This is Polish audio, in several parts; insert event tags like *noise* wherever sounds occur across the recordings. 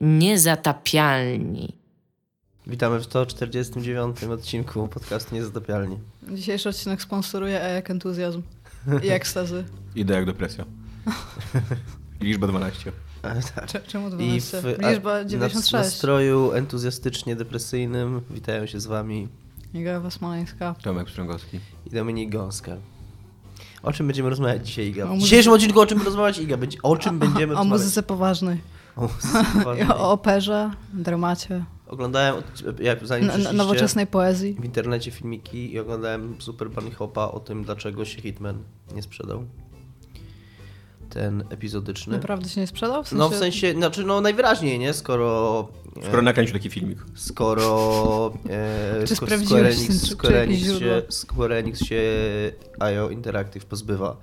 Niezatapialni. Witamy w 149 odcinku podcastu Niezatapialni. Dzisiejszy odcinek sponsoruje E jak entuzjazm i ekstazy. *laughs* Idę jak depresja. I *laughs* liczba 12. E, tak. Cze- Czemu I 12? w Liczba a- 96. Na nastroju entuzjastycznie depresyjnym witają się z wami Iga Ewa Smoleńska. Tomek Sprzęgowski. i Dominik Gąska. O czym będziemy rozmawiać dzisiaj, Iga? O W dzisiejszym odcinku o czym rozmawiać, Iga? O czym *laughs* będziemy O rozmawiać? O muzyce poważnej. *laughs* o operze, dramacie, Oglądałem, jak zanim n- przyszliście, nowoczesnej poezji. w internecie filmiki i oglądałem Super Bunny Hopa o tym, dlaczego się Hitman nie sprzedał. Ten epizodyczny. Naprawdę się nie sprzedał? W No w sensie, znaczy no najwyraźniej, nie? Skoro... e, Skoro nakręcił taki filmik. skoro e, *laughs* Czy sko- sprawdziłeś, Square Enix, czy- czy Square, Enix się, Square Enix się IO Interactive pozbywa,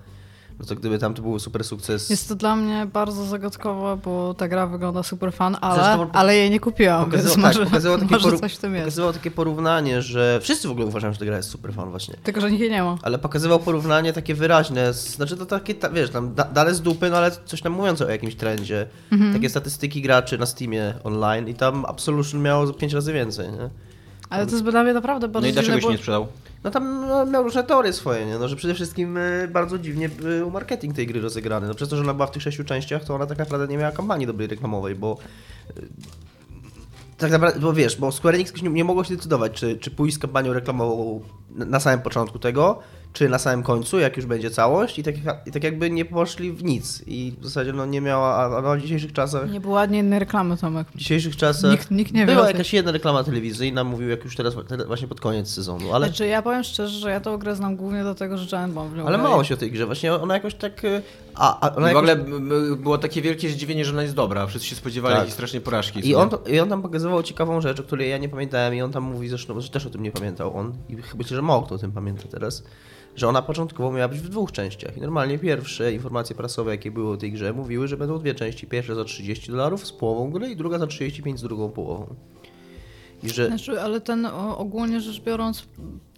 no to gdyby tam to był super sukces... Jest to dla mnie bardzo zagadkowe, bo ta gra wygląda super fan, ale, Zresztą ale jej nie kupiłam, może, tak, takie może poru- coś w tym jest. pokazywał takie porównanie, że wszyscy w ogóle uważają, że ta gra jest super fan właśnie. Tylko, że nikt jej nie ma. Ale pokazywał porównanie takie wyraźne, znaczy to takie, ta, wiesz, tam da, dane z dupy, no ale coś tam mówiące o jakimś trendzie. Mhm. Takie statystyki graczy na Steamie online i tam Absolution miało 5 razy więcej, nie? Ale to jest dla mnie naprawdę bardzo No i dlaczego dziwne, się bo- nie sprzedał? No tam no, miał różne teorie swoje, nie? No, że przede wszystkim y, bardzo dziwnie był marketing tej gry rozegrany. No przez to, że ona była w tych sześciu częściach, to ona tak naprawdę nie miała kampanii dobrej reklamowej, bo y, tak naprawdę, bo wiesz, bo Square Enix nie, nie mogło się decydować, czy, czy pójść z kampanią reklamową na samym początku tego, czy na samym końcu, jak już będzie całość i tak, i tak jakby nie poszli w nic i w zasadzie no nie miała, a, a no, w dzisiejszych czasach Nie było ładnie innej reklamy, Tomek. w dzisiejszych czasach Nikt- nikt nie wie była jakaś jedna reklama telewizyjna, mówił jak już teraz, właśnie pod koniec sezonu, ale... Znaczy, ja powiem szczerze, że ja tę grę znam głównie dlatego, że Giant Bomb w Ale i- mało się o tej grze, właśnie ona jakoś tak. y, A, a ona w jakoś... ogóle było takie wielkie zdziwienie, że ona jest dobra. Wszyscy się spodziewali Tak. jakiejś strasznej porażki. I on, I on tam pokazywał ciekawą rzecz, o której ja nie pamiętałem, i on tam mówi zresztą, że też o tym nie pamiętał on, i chyba że mało kto o tym pamięta teraz, że ona początkowo miała być w dwóch częściach. I normalnie pierwsze informacje prasowe, jakie były o tej grze, mówiły, że będą dwie części. Pierwsza za 30 dolarów z połową gry, i druga za 35 z drugą połową. I że, Znaczy, ale ten ogólnie rzecz biorąc,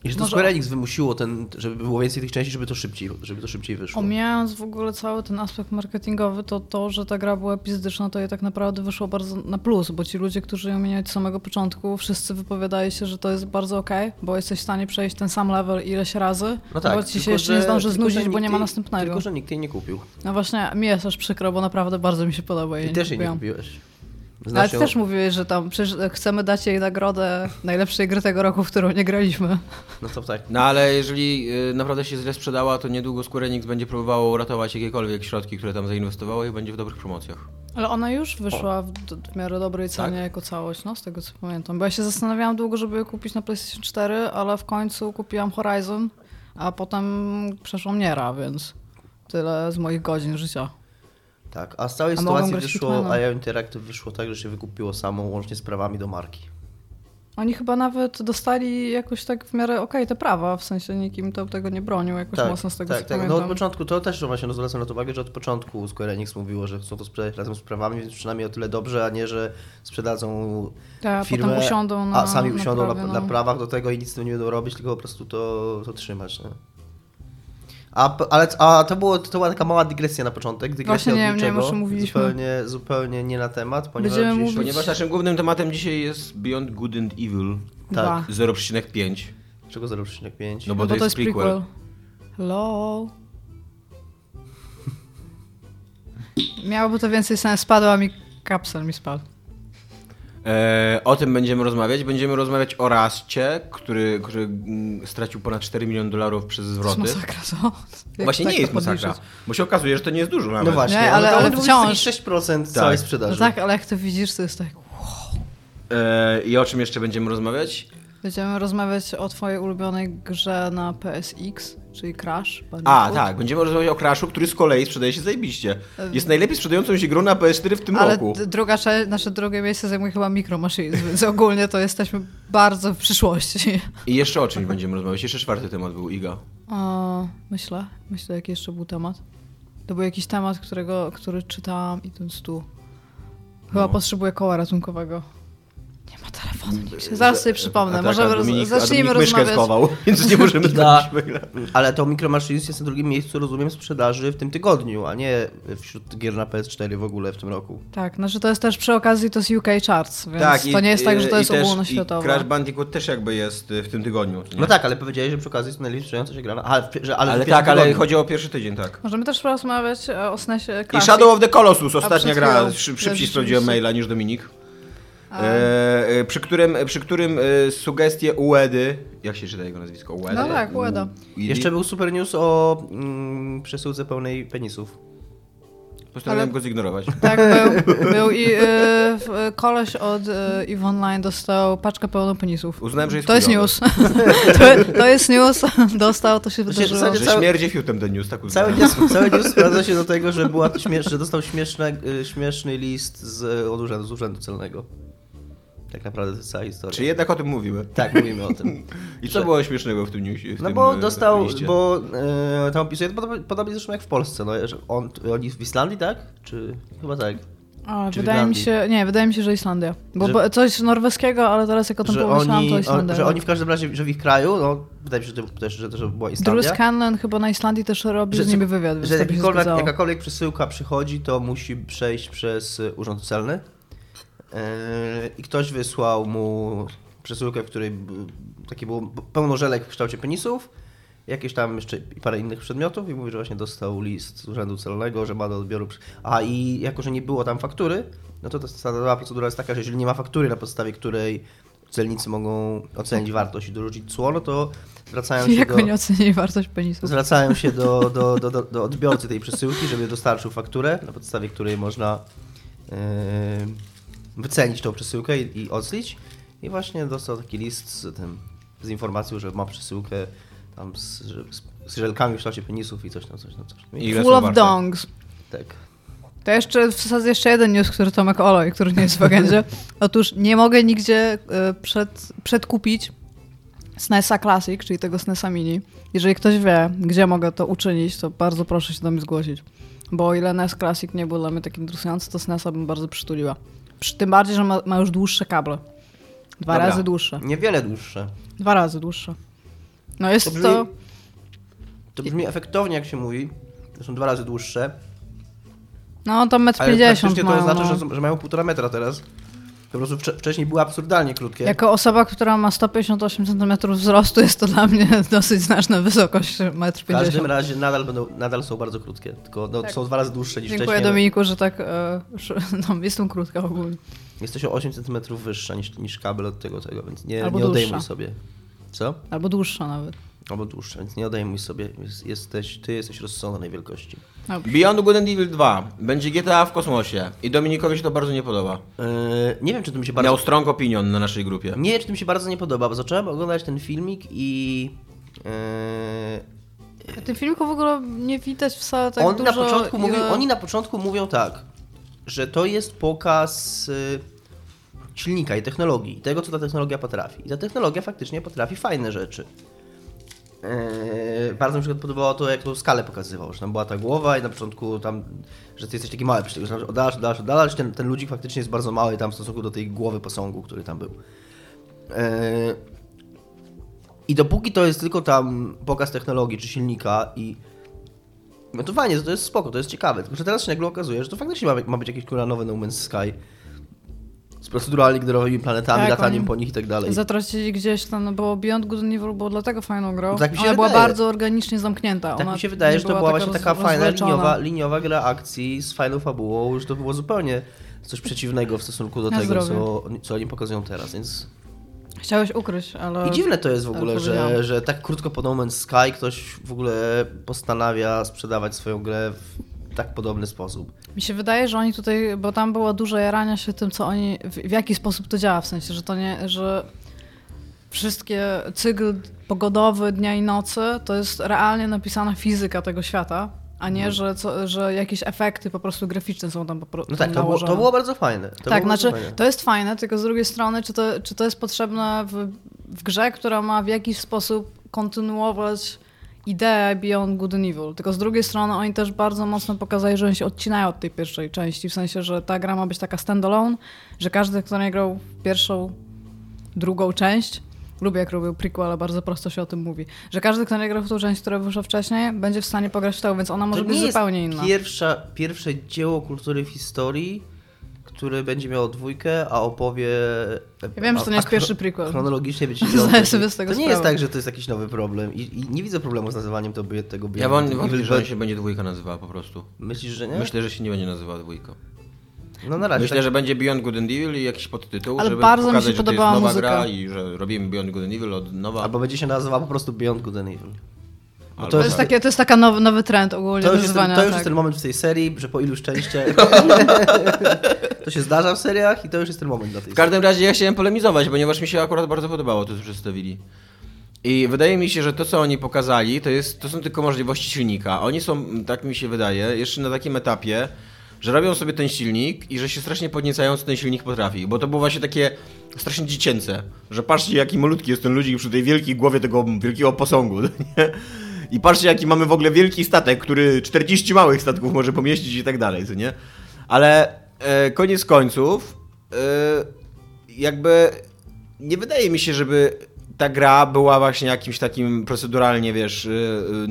i że to może- Square Enix wymusiło, ten, żeby było więcej tych części, żeby to szybciej, żeby to szybciej wyszło. omijając w ogóle cały ten aspekt marketingowy, to to, że ta gra była epizodyczna, to jej tak naprawdę wyszło bardzo na plus, bo ci ludzie, którzy ją mieli od samego początku, wszyscy wypowiadali się, że to jest bardzo okej, bo jesteś w stanie przejść ten sam level ileś razy, No tak, bo ci się tylko, jeszcze nie że- zdąży tylko, znudzić, bo nie ma jej- następnego. Tylko, że nikt jej nie kupił. No właśnie, mi jest aż przykro, bo naprawdę bardzo mi się podoba. I też jej nie kupiłeś. Ale Znasz ty ją- też mówiłeś, że tam przecież chcemy dać jej nagrodę najlepszej gry tego roku, w którą nie graliśmy. No to tak. No ale jeżeli y, naprawdę się źle sprzedała, to niedługo Square Enix będzie próbowało uratować jakiekolwiek środki, które tam zainwestowało i będzie w dobrych promocjach. Ale ona już wyszła w, w miarę dobrej cenie Tak? jako całość, no z tego co pamiętam. Bo ja się zastanawiałam długo, żeby je kupić na PlayStation 4, ale w końcu kupiłam Horizon, a potem przeszłam Niera, więc tyle z moich godzin życia. Tak, a z całej A sytuacji wyszło, IO Interactive wyszło tak, że się wykupiło samo łącznie z prawami do marki. Oni chyba nawet dostali jakoś tak w miarę okej te prawa, w sensie nikim to tego nie bronił jakoś mocno z tego tak, tak. No od początku, to też właśnie no, zwracam na to uwagę, że od początku Square Enix mówiło, że chcą to sprzedać razem z prawami, więc przynajmniej o tyle dobrze, a nie, że sprzedadzą Tak, firmę, usiądą na a sami usiądą na, prawie, na no. prawach do tego i nic z tym nie będą robić, tylko po prostu to, to trzymać. Nie? A, ale, a to, było, to była taka mała dygresja na początek, dygresja Właśnie nie od nie niczego, mówiliśmy. zupełnie, zupełnie nie na temat, ponieważ Będziemy mówić- Ponieważ naszym głównym tematem dzisiaj jest Beyond Good and Evil Tak. Dwa. 0,5. Czego 0,5? No bo, to, jest prequel. Hello. Miałoby to więcej sensu. Spadła mi kapsel, mi spadł. E, o tym będziemy rozmawiać. Będziemy rozmawiać o Rascie, który, który mm, stracił ponad 4 miliony dolarów przez To jest zwroty. masakra, co? Jak Właśnie tak nie jest to masakra, podliczyć? bo się okazuje, że to nie jest dużo nawet. No właśnie, Nie, ale- ale, ale wciąż. 6% całej Tak. sprzedaży. No tak, ale jak to widzisz, to jest tak... E, I o czym jeszcze będziemy rozmawiać? Będziemy rozmawiać o twojej ulubionej grze na PSX, czyli Crash. A, Bandicoot. tak, będziemy rozmawiać o Crashu, który z kolei sprzedaje się zajebiście. Jest najlepiej sprzedającą się grą na PS4 w tym Ale roku. druga nasze drugie miejsce zajmuje chyba Micro Machines, *laughs* więc ogólnie to jesteśmy bardzo w przyszłości. I jeszcze o czymś będziemy rozmawiać. Jeszcze czwarty temat był Iga. O, myślę, myślę, jaki jeszcze był temat. To był jakiś temat, którego, który czytałam idąc tu. Chyba No. potrzebuję koła ratunkowego. Nie ma telefonu. Zaraz sobie przypomnę. Tak, Może a roz- zacznijmy rozmawiać. schował, *laughs* więc nie możemy *laughs* Da. wygra. Ale to Micro Machines jest na drugim miejscu, rozumiem, sprzedaży w tym tygodniu, a nie wśród gier na PS4 w ogóle w tym roku. Tak, znaczy to jest też przy okazji to jest UK Charts, więc Tak, to i- nie jest tak, że to i jest też- ogólnoświatowe. I Crash Bandicoot też jakby jest y, w tym tygodniu. nie? No tak, ale powiedziałeś, że przy okazji jest to najlepiej sprzedająca się gra. na- Ale, że, ale, Ale tak, ale chodzi o pierwszy tydzień, tak. Możemy też porozmawiać e, o SNESie I Classic. Shadow of the Colossus, ostatnia gra, szybciej sprawdziłem maila niż Dominik. E, e, przy którym, przy którym e, sugestie Uedy, jak się czyta jego nazwisko? Uedy? No tak, Ueda. U- Jeszcze był super news o mm, przesyłce pełnej penisów. Postanowiłem ale- go zignorować. *laughs* Tak, był, był i y, koleś od y, EVE Online dostał paczkę pełną penisów. Uznałem, że jest To jest chujowy. news. *laughs* to, to jest news. Dostał, to się Znaczy, wydarzyło. zasadzie Że Cały- śmierdzi fiutem ten news, tak Cały news, cały news sprowadza się do tego, że, była śmiesz, że dostał śmieszne, y, śmieszny list z, od urzędu, z urzędu celnego. Tak naprawdę to jest cała historia. Czy jednak o tym mówimy? Tak, mówimy o tym. *laughs* I co było śmiesznego w tym newsie? W No tym, bo e, dostał, liście? bo e, tam opisuje, podobnie, podobnie zresztą jak w Polsce, no, że on, oni w Islandii, tak? Czy chyba tak? A, wydaje mi się, nie, wydaje mi się, że Islandia. Bo, Że- bo coś norweskiego, ale teraz jak o tym Że pomyślałam, oni, to on, Islandia. że oni w każdym razie, że w ich kraju, no wydaje mi się, że to też, że to była Islandia. Drew Scanlon chyba na Islandii też robi Że- z nimi wywiad, więc że jakikolwiek, zgadzało. jakakolwiek przesyłka przychodzi, to musi przejść przez urząd celny. Yy, I ktoś wysłał mu przesyłkę, w której b- takie było pełno żelek w kształcie penisów, jakieś tam jeszcze i parę innych przedmiotów i mówi, że właśnie dostał list z urzędu celnego, że ma do odbioru. A i jako, że nie było tam faktury, no to ta standardowa procedura jest taka, że jeżeli nie ma faktury, na podstawie której celnicy mogą ocenić wartość i dorzucić cło, no to zwracają się do... ocenili wartość? Zwracają się do, do, do, do, do odbiorcy tej przesyłki, żeby dostarczył fakturę, na podstawie której można yy, wycenić tą przesyłkę i, i oclić. I właśnie dostał taki list z, tym, z informacją, że ma przesyłkę tam z, że- z, z żelkami w kształcie penisów i coś tam, coś tam, coś tam. I Full of dongs. tak. To jeszcze w zasadzie jeszcze jeden news, który Tomek Oloj, który nie jest w agendzie. *laughs* Otóż nie mogę nigdzie e, przed, przedkupić SNESa Classic, czyli tego SNESa Mini. Jeżeli ktoś wie, gdzie mogę to uczynić, to bardzo proszę się do mnie zgłosić. Bo o ile NES Classic nie był dla mnie taki interesujący, to SNESa bym bardzo przytuliła. Przy, tym bardziej, że ma, ma już dłuższe kable. Dwa Dobra. razy dłuższe. Niewiele dłuższe. Dwa razy dłuższe. No jest To to... brzmi- To brzmi efektownie, jak się mówi. To są dwa razy dłuższe. No to metr Ale 50 praktycznie to mają. oznacza, no. że, że mają półtora metra teraz. Po prostu wcze- wcześniej były absurdalnie krótkie. Jako osoba, która ma 158 cm wzrostu, jest to dla mnie *laughs* dosyć znaczna wysokość 1,50 W każdym m. razie nadal, będą, nadal są bardzo krótkie, tylko no, Tak. są dwa razy dłuższe niż Dziękuję wcześniej. Dominiku, że tak. E, *laughs* no, jestem krótka ogólnie. Jesteś o 8 cm wyższa niż, niż kabel od tego, tego więc nie, Albo nie odejmuj dłuższa. sobie. Co? Albo dłuższa nawet. Albo dłuższa, więc nie odejmuj sobie. Jest, jesteś, ty jesteś rozsądnej wielkości. Dobrze. Beyond Good and Evil 2 będzie GTA w kosmosie i Dominikowi się to bardzo nie podoba. Yy, nie wiem, czy to mi się bardzo... Miał strong opinion na naszej grupie. Nie wiem, czy to mi się bardzo nie podoba, bo zacząłem oglądać ten filmik i... Yy, W tym filmiku w ogóle nie widać wcale tak on dużo... na początku ile- mówił, oni na początku mówią tak, że to jest pokaz y, silnika i technologii, i tego, co ta technologia potrafi. I ta technologia faktycznie potrafi fajne rzeczy. Yy, bardzo mi się podobało to, jak tą skalę pokazywał, że tam była ta głowa i na początku tam, że ty jesteś taki mały, przy tego, że oddalasz, oddalasz, oddalasz, ten, ten ludzik faktycznie jest bardzo mały tam w stosunku do tej głowy posągu, który tam był. Yy, I dopóki to jest tylko tam pokaz technologii czy silnika i no to fajnie, to jest spoko, to jest ciekawe. Tylko, że teraz się nagle okazuje, że to faktycznie ma, ma być jakiś kurwa nowy No Man's Sky. Z proceduralnie generowymi planetami, Tak, lataniem po nich i tak dalej. Zatracili gdzieś tam, no bo Beyond Good and Evil było dlatego fajną grą. No tak mi się Ona była wydaje. bardzo organicznie zamknięta. Tak Ona mi się wydaje, że to była właśnie taka fajna, liniowa, liniowa gra akcji z fajną fabułą, że to było zupełnie coś przeciwnego w stosunku do Na tego, co, zdrowie. co oni pokazują teraz, więc... Chciałeś ukryć, ale... I dziwne to jest w tak ogóle, że, że tak krótko po No Man's Sky ktoś w ogóle postanawia sprzedawać swoją grę w tak podobny sposób. Mi się wydaje, że oni tutaj, bo tam było dużo jarania się tym, co oni, w, w jaki sposób to działa, w sensie, że to nie, że wszystkie cykl pogodowy dnia i nocy to jest realnie napisana fizyka tego świata, a nie, że, co, że jakieś efekty po prostu graficzne są tam po prostu No tak, to było, to było bardzo fajne. To tak, znaczy fajne. to jest fajne, tylko z drugiej strony, czy to, czy to jest potrzebne w, w grze, która ma w jakiś sposób kontynuować ideę Beyond Good and Evil. Tylko z drugiej strony oni też bardzo mocno pokazali, że oni się odcinają od tej pierwszej części, w sensie, że ta gra ma być taka standalone, że każdy, kto nie grał pierwszą drugą część. Lubię jak robią prequel, ale bardzo prosto się o tym mówi. Że każdy, kto nie grał w tą część, która wyszła wcześniej, będzie w stanie pograć w tą, więc ona może to być nie zupełnie inna. Pierwsza, pierwsze dzieło kultury w historii, które będzie miało dwójkę, a opowie... Ja wiem, że to nie a- jest a pierwszy prequel. Chronologicznie być *laughs* Zdaję sobie z tego To nie jest tak, że to jest jakiś nowy problem i, i nie widzę problemu z nazywaniem to, tego Ja Evil, wątpię, że on się będzie dwójka nazywała po prostu. Myślisz, że nie? Myślę, że się nie będzie nazywała dwójką. no na razie. Myślę, tak, że będzie Beyond Good and Evil i jakiś podtytuł, Ale żeby bardzo mi się pokazać, że to jest podobała nowa muzyka. gra i że robimy Beyond Good and Evil od nowa. Albo będzie się nazywała po prostu Beyond Good and Evil. Albo To jest, tak. takie, to jest taka nowy, nowy trend ogólnie To już, jest ten, to już tak. jest ten moment w tej serii, że po iluś częściach *laughs* to się zdarza w seriach i to już jest ten moment dla tej W każdym razie ja chciałem polemizować, ponieważ mi się akurat bardzo podobało to, co przedstawili. I wydaje mi się, że to, co oni pokazali, to, jest, to są tylko możliwości silnika. Oni są, tak mi się wydaje, jeszcze na takim etapie, że robią sobie ten silnik i że się strasznie podniecają, co ten silnik potrafi. Bo to było właśnie takie strasznie dziecięce, że patrzcie, jaki malutki jest ten ludzik przy tej wielkiej głowie tego wielkiego posągu. *laughs* Nie? I patrzcie, jaki mamy w ogóle wielki statek, który 40 małych statków może pomieścić i tak dalej, co nie? Ale e, koniec końców, e, jakby nie wydaje mi się, żeby ta gra była właśnie jakimś takim proceduralnie, wiesz, y,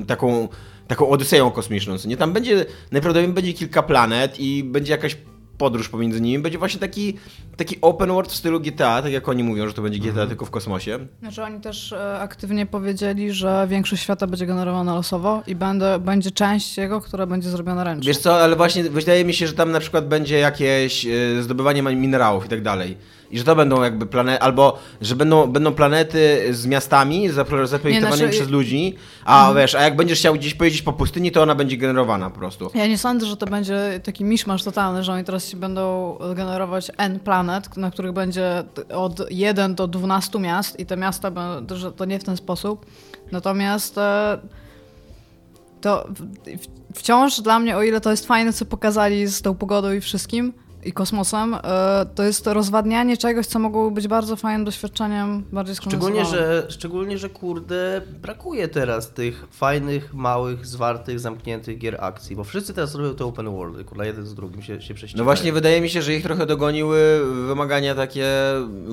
y, taką, taką odyseją kosmiczną. co Nie, tam będzie, najprawdopodobniej będzie kilka planet i będzie jakaś podróż pomiędzy nimi. Będzie właśnie taki, taki open world w stylu GTA, tak jak oni mówią, że to będzie GTA tylko w kosmosie. Znaczy oni też e, aktywnie powiedzieli, że większość świata będzie generowana losowo i będę, będzie część jego, która będzie zrobiona ręcznie. Wiesz co, ale właśnie wydaje mi się, że tam na przykład będzie jakieś y, zdobywanie minerałów i tak dalej. I że to będą jakby planety, albo że będą, będą planety z miastami zapro- zaprojektowanymi znaczy- przez ludzi, a wiesz, a jak będziesz chciał gdzieś pojeździć po pustyni, to ona będzie generowana po prostu. Ja nie sądzę, że to będzie taki miszmasz totalny, że oni teraz się będą generować N planet, na których będzie od 1 do 12 miast i te miasta, będą- że to nie w ten sposób. Natomiast e, to wciąż dla mnie, o ile to jest fajne, co pokazali z tą pogodą i wszystkim, i kosmosem, e, to jest to rozwadnianie czegoś, co mogłoby być bardzo fajnym doświadczeniem, bardziej Szczególnie że, szczególnie, że kurde, brakuje teraz tych fajnych, małych, zwartych, zamkniętych gier akcji, bo wszyscy teraz robią te open worldy, kurde, jeden z drugim się, się prześcigają. No właśnie, wydaje mi się, że ich trochę dogoniły wymagania takie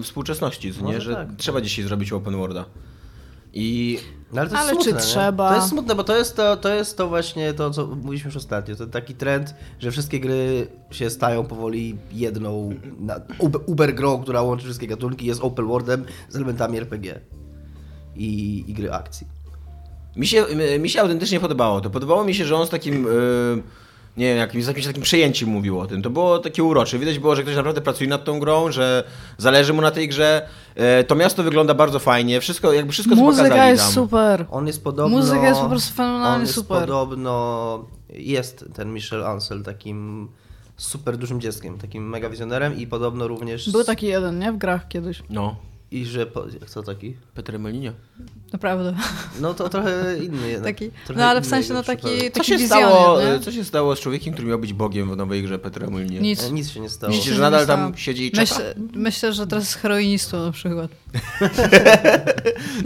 współczesności, co nie? Że tak. trzeba dzisiaj zrobić open worlda. I No ale to jest Ale czy smutne, nie? trzeba? To jest smutne, bo to jest to, to jest to właśnie to, co mówiliśmy już ostatnio. To taki trend, że wszystkie gry się stają powoli jedną uber grą, która łączy wszystkie gatunki, jest open worldem z elementami RPG i, i gry akcji. mi się, mi się autentycznie podobało to. Podobało mi się, że on z takim, yy, nie wiem, jakimś, z jakimś takim przejęciem mówił o tym. To było takie urocze. Widać było, że ktoś naprawdę pracuje nad tą grą, że zależy mu na tej grze. Yy, to miasto wygląda bardzo fajnie. Wszystko, jakby wszystko, Muzyka pokazali jest tam. super. On jest podobno... Muzyka jest po prostu fenomenalnie on jest super. podobno... Jest ten Michel Ansel takim super dużym dzieckiem, takim mega wizjonerem i podobno również... Był taki jeden, nie? W grach kiedyś. No, I że... Po, co taki? Peter Melinie. Naprawdę. No to trochę inny jednak. Taki, trochę no ale w sensie no taki, przypadek. Co taki się, wizjoner, stało, nie? co się stało z człowiekiem, który miał być Bogiem w nowej grze Petra Melinie? Nic. E, Nic się nie stało. Myślisz, się że nadal tam siedzi i czeka? Myślę, myślę, że teraz jest heroinistą na przykład. *laughs*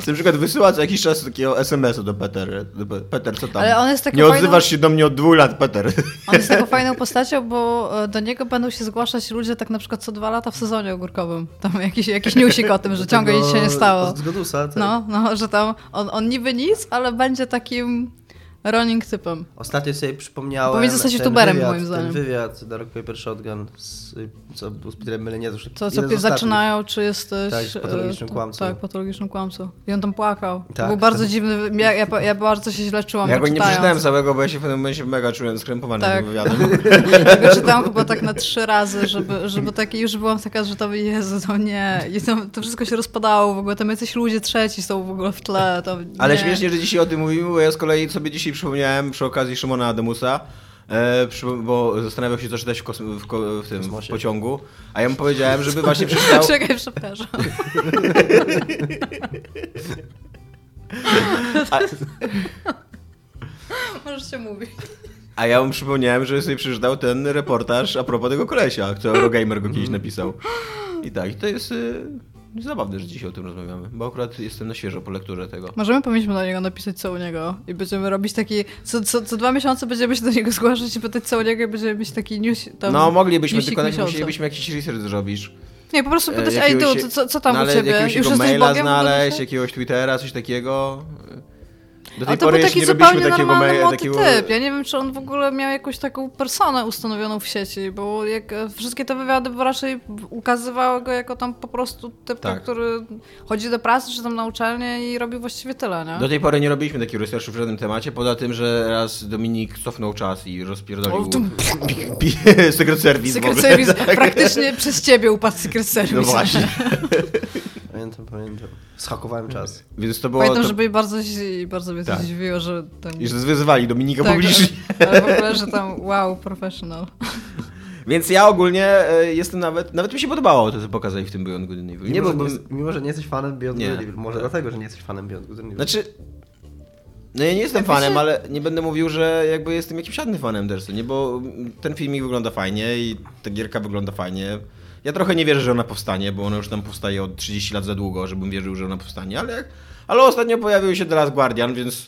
Na przykład wysyła co jakiś czas takiego SMS-u do Peter. Peter, co tam? Ale on jest taką Nie fajną- odzywasz się do mnie od dwóch lat, Peter. On jest taką *laughs* fajną postacią, bo e, do niego będą się zgłaszać ludzie tak na przykład co dwa lata w sezonie ogórkowym. Tam jakiś, jakiś newsik o tym, że ciągle nic się nie stało. Z Godusa, tak. No, no, że tam on, on niby nic, ale będzie takim running typem. Ostatnio sobie przypomniałem Powinien zostać ten youtuberem, wywiad, moim zdaniem. Ten wywiad na Rock Paper Shotgun, z, co był z Peterem Mylenie. To, co zaczynają, czy jesteś... Tak, z patologicznym e, kłamcą. Tak, patologicznym kłamcą. I on tam płakał. To Tak. był bardzo dziwny... Ja, ja, ja bardzo się źle czułam, Ja go nie przeczytałem całego, bo ja się w pewnym momencie mega czułem skrępowany Tak. tym wywiadem. *laughs* Ja go czytałam chyba tak na trzy razy, żeby, żeby takie, już byłam taka, że to Jezu, to nie. I to, to wszystko się rozpadało w ogóle, tam jacyś ludzie trzeci są w ogóle w tle, to Ale nie. śmiesznie, że dzisiaj o tym mówimy, bo ja z kolei sobie dzisiaj przypomniałem przy okazji Szymona Ademusa, e, przy, bo zastanawiał się, co czytać w, kosm- w, ko- w tym w pociągu, a ja mu powiedziałem, żeby właśnie przeczytał... *laughs* Czekaj, przepraszam. Możesz się mówić. A ja mu przypomniałem, że sobie przeczytał ten reportaż a propos tego kolesia, co Eurogamer go kiedyś napisał. I tak, i to jest y, zabawne, że dzisiaj o tym rozmawiamy, bo akurat jestem na świeżo po lekturze tego. Możemy powinniśmy do niego napisać co u niego i będziemy robić taki, co, co, co dwa miesiące będziemy się do niego zgłaszać i pytać co u niego i będziemy mieć taki news. Tam, No, moglibyśmy, tylko najpierw miesiąca. musielibyśmy jakiś research zrobić. Nie, po prostu E, pytać, ej, du, co, co tam no, u ciebie? jakiegoś Już maila znaleźć, jakiegoś Twittera, coś takiego. Do tej Ale to pory był taki zupełnie takiego normalny takiego... typ. Ja nie wiem, czy on w ogóle miał jakąś taką personę ustanowioną w sieci, bo jak e, wszystkie te wywiady raczej ukazywały go jako tam po prostu typ, Tak. który chodzi do pracy czy tam na uczelnię i robi właściwie tyle, nie? Do tej pory nie robiliśmy takiego researchu w żadnym temacie, poza tym, że raz Dominik cofnął czas i rozpierdolił O, *laughs* w Secret ogóle. Service, *laughs* tak. praktycznie przez ciebie upadł Secret Service. No właśnie. *laughs* Pamiętam, pamiętam. Schakowałem czas. Więc to było... Pamiętam, to... że byli bardzo, bardzo mnie Tak. zdziwiło, że ten... I że wyzywali Dominika Tak, publicznie. ale, ale w ogóle, że tam wow, professional. *laughs* Więc ja ogólnie e, jestem nawet... Nawet mi się podobało to, co pokazali w tym Beyond Good and Evil. Nie Mimo, nie, mimo, że nie jesteś fanem Beyond Nie. Good and Evil. Może dlatego, że nie jesteś fanem Beyond Good and Evil. Znaczy... No ja nie jestem Jakby fanem, się- ale nie będę mówił, że jakby jestem jakimś żadnym fanem Dersu, nie? Bo ten filmik wygląda fajnie i ta gierka wygląda fajnie. Ja trochę nie wierzę, że ona powstanie, bo ona już tam powstaje od 30 lat za długo, żebym wierzył, że ona powstanie, ale. Ale ostatnio pojawił się The Last Guardian, więc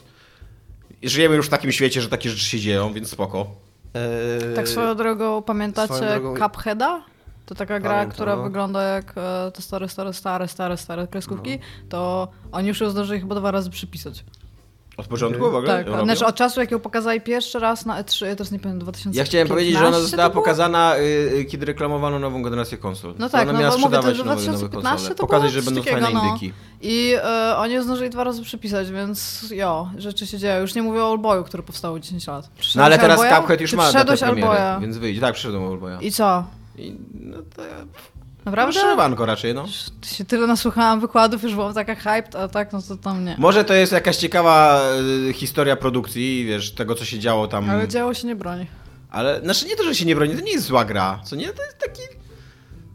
żyjemy już w takim świecie, że takie rzeczy się dzieją, więc spoko. Eee, Tak swoją drogą, pamiętacie swoją drogą- Cupheada? To taka gra, Pamiętam, która no. wygląda jak e, te stare, stare, stare, stare, stare kreskówki, to oni już ją zdążyli chyba dwa razy przypisać. Od początku w ogóle? Tak, ją robią? znaczy od czasu jak ją pokazali pierwszy raz na E3, ja teraz nie pamiętam, 2015 Ja chciałem powiedzieć, że ona została to było? pokazana, y, y, kiedy reklamowano nową generację konsol. No tak, ona no miała bo mówię, to sprzedawać nowe, nowe 2015 konsole. to Pokazać, że będą fajne no. indyki. I e, oni zdążyli dwa razy przypisać, więc jo, rzeczy się dzieją. Już nie mówię o Allboyu, który powstał 10 lat. No ale teraz? Cuphead już Ty ma datę premiery, więc wyjdzie. Tak, przyszedłem Allboya. I co? I no to ja... Naprawdę? Szywanko raczej, no. Się tyle nasłuchałam wykładów, już byłam taka hyped, a tak, no to tam nie. Może to jest jakaś ciekawa y, historia produkcji, wiesz, tego co się działo tam. Ale dzieło się nie broni. Ale, znaczy nie to, że się nie broni, to nie jest zła gra, co nie? To jest taki...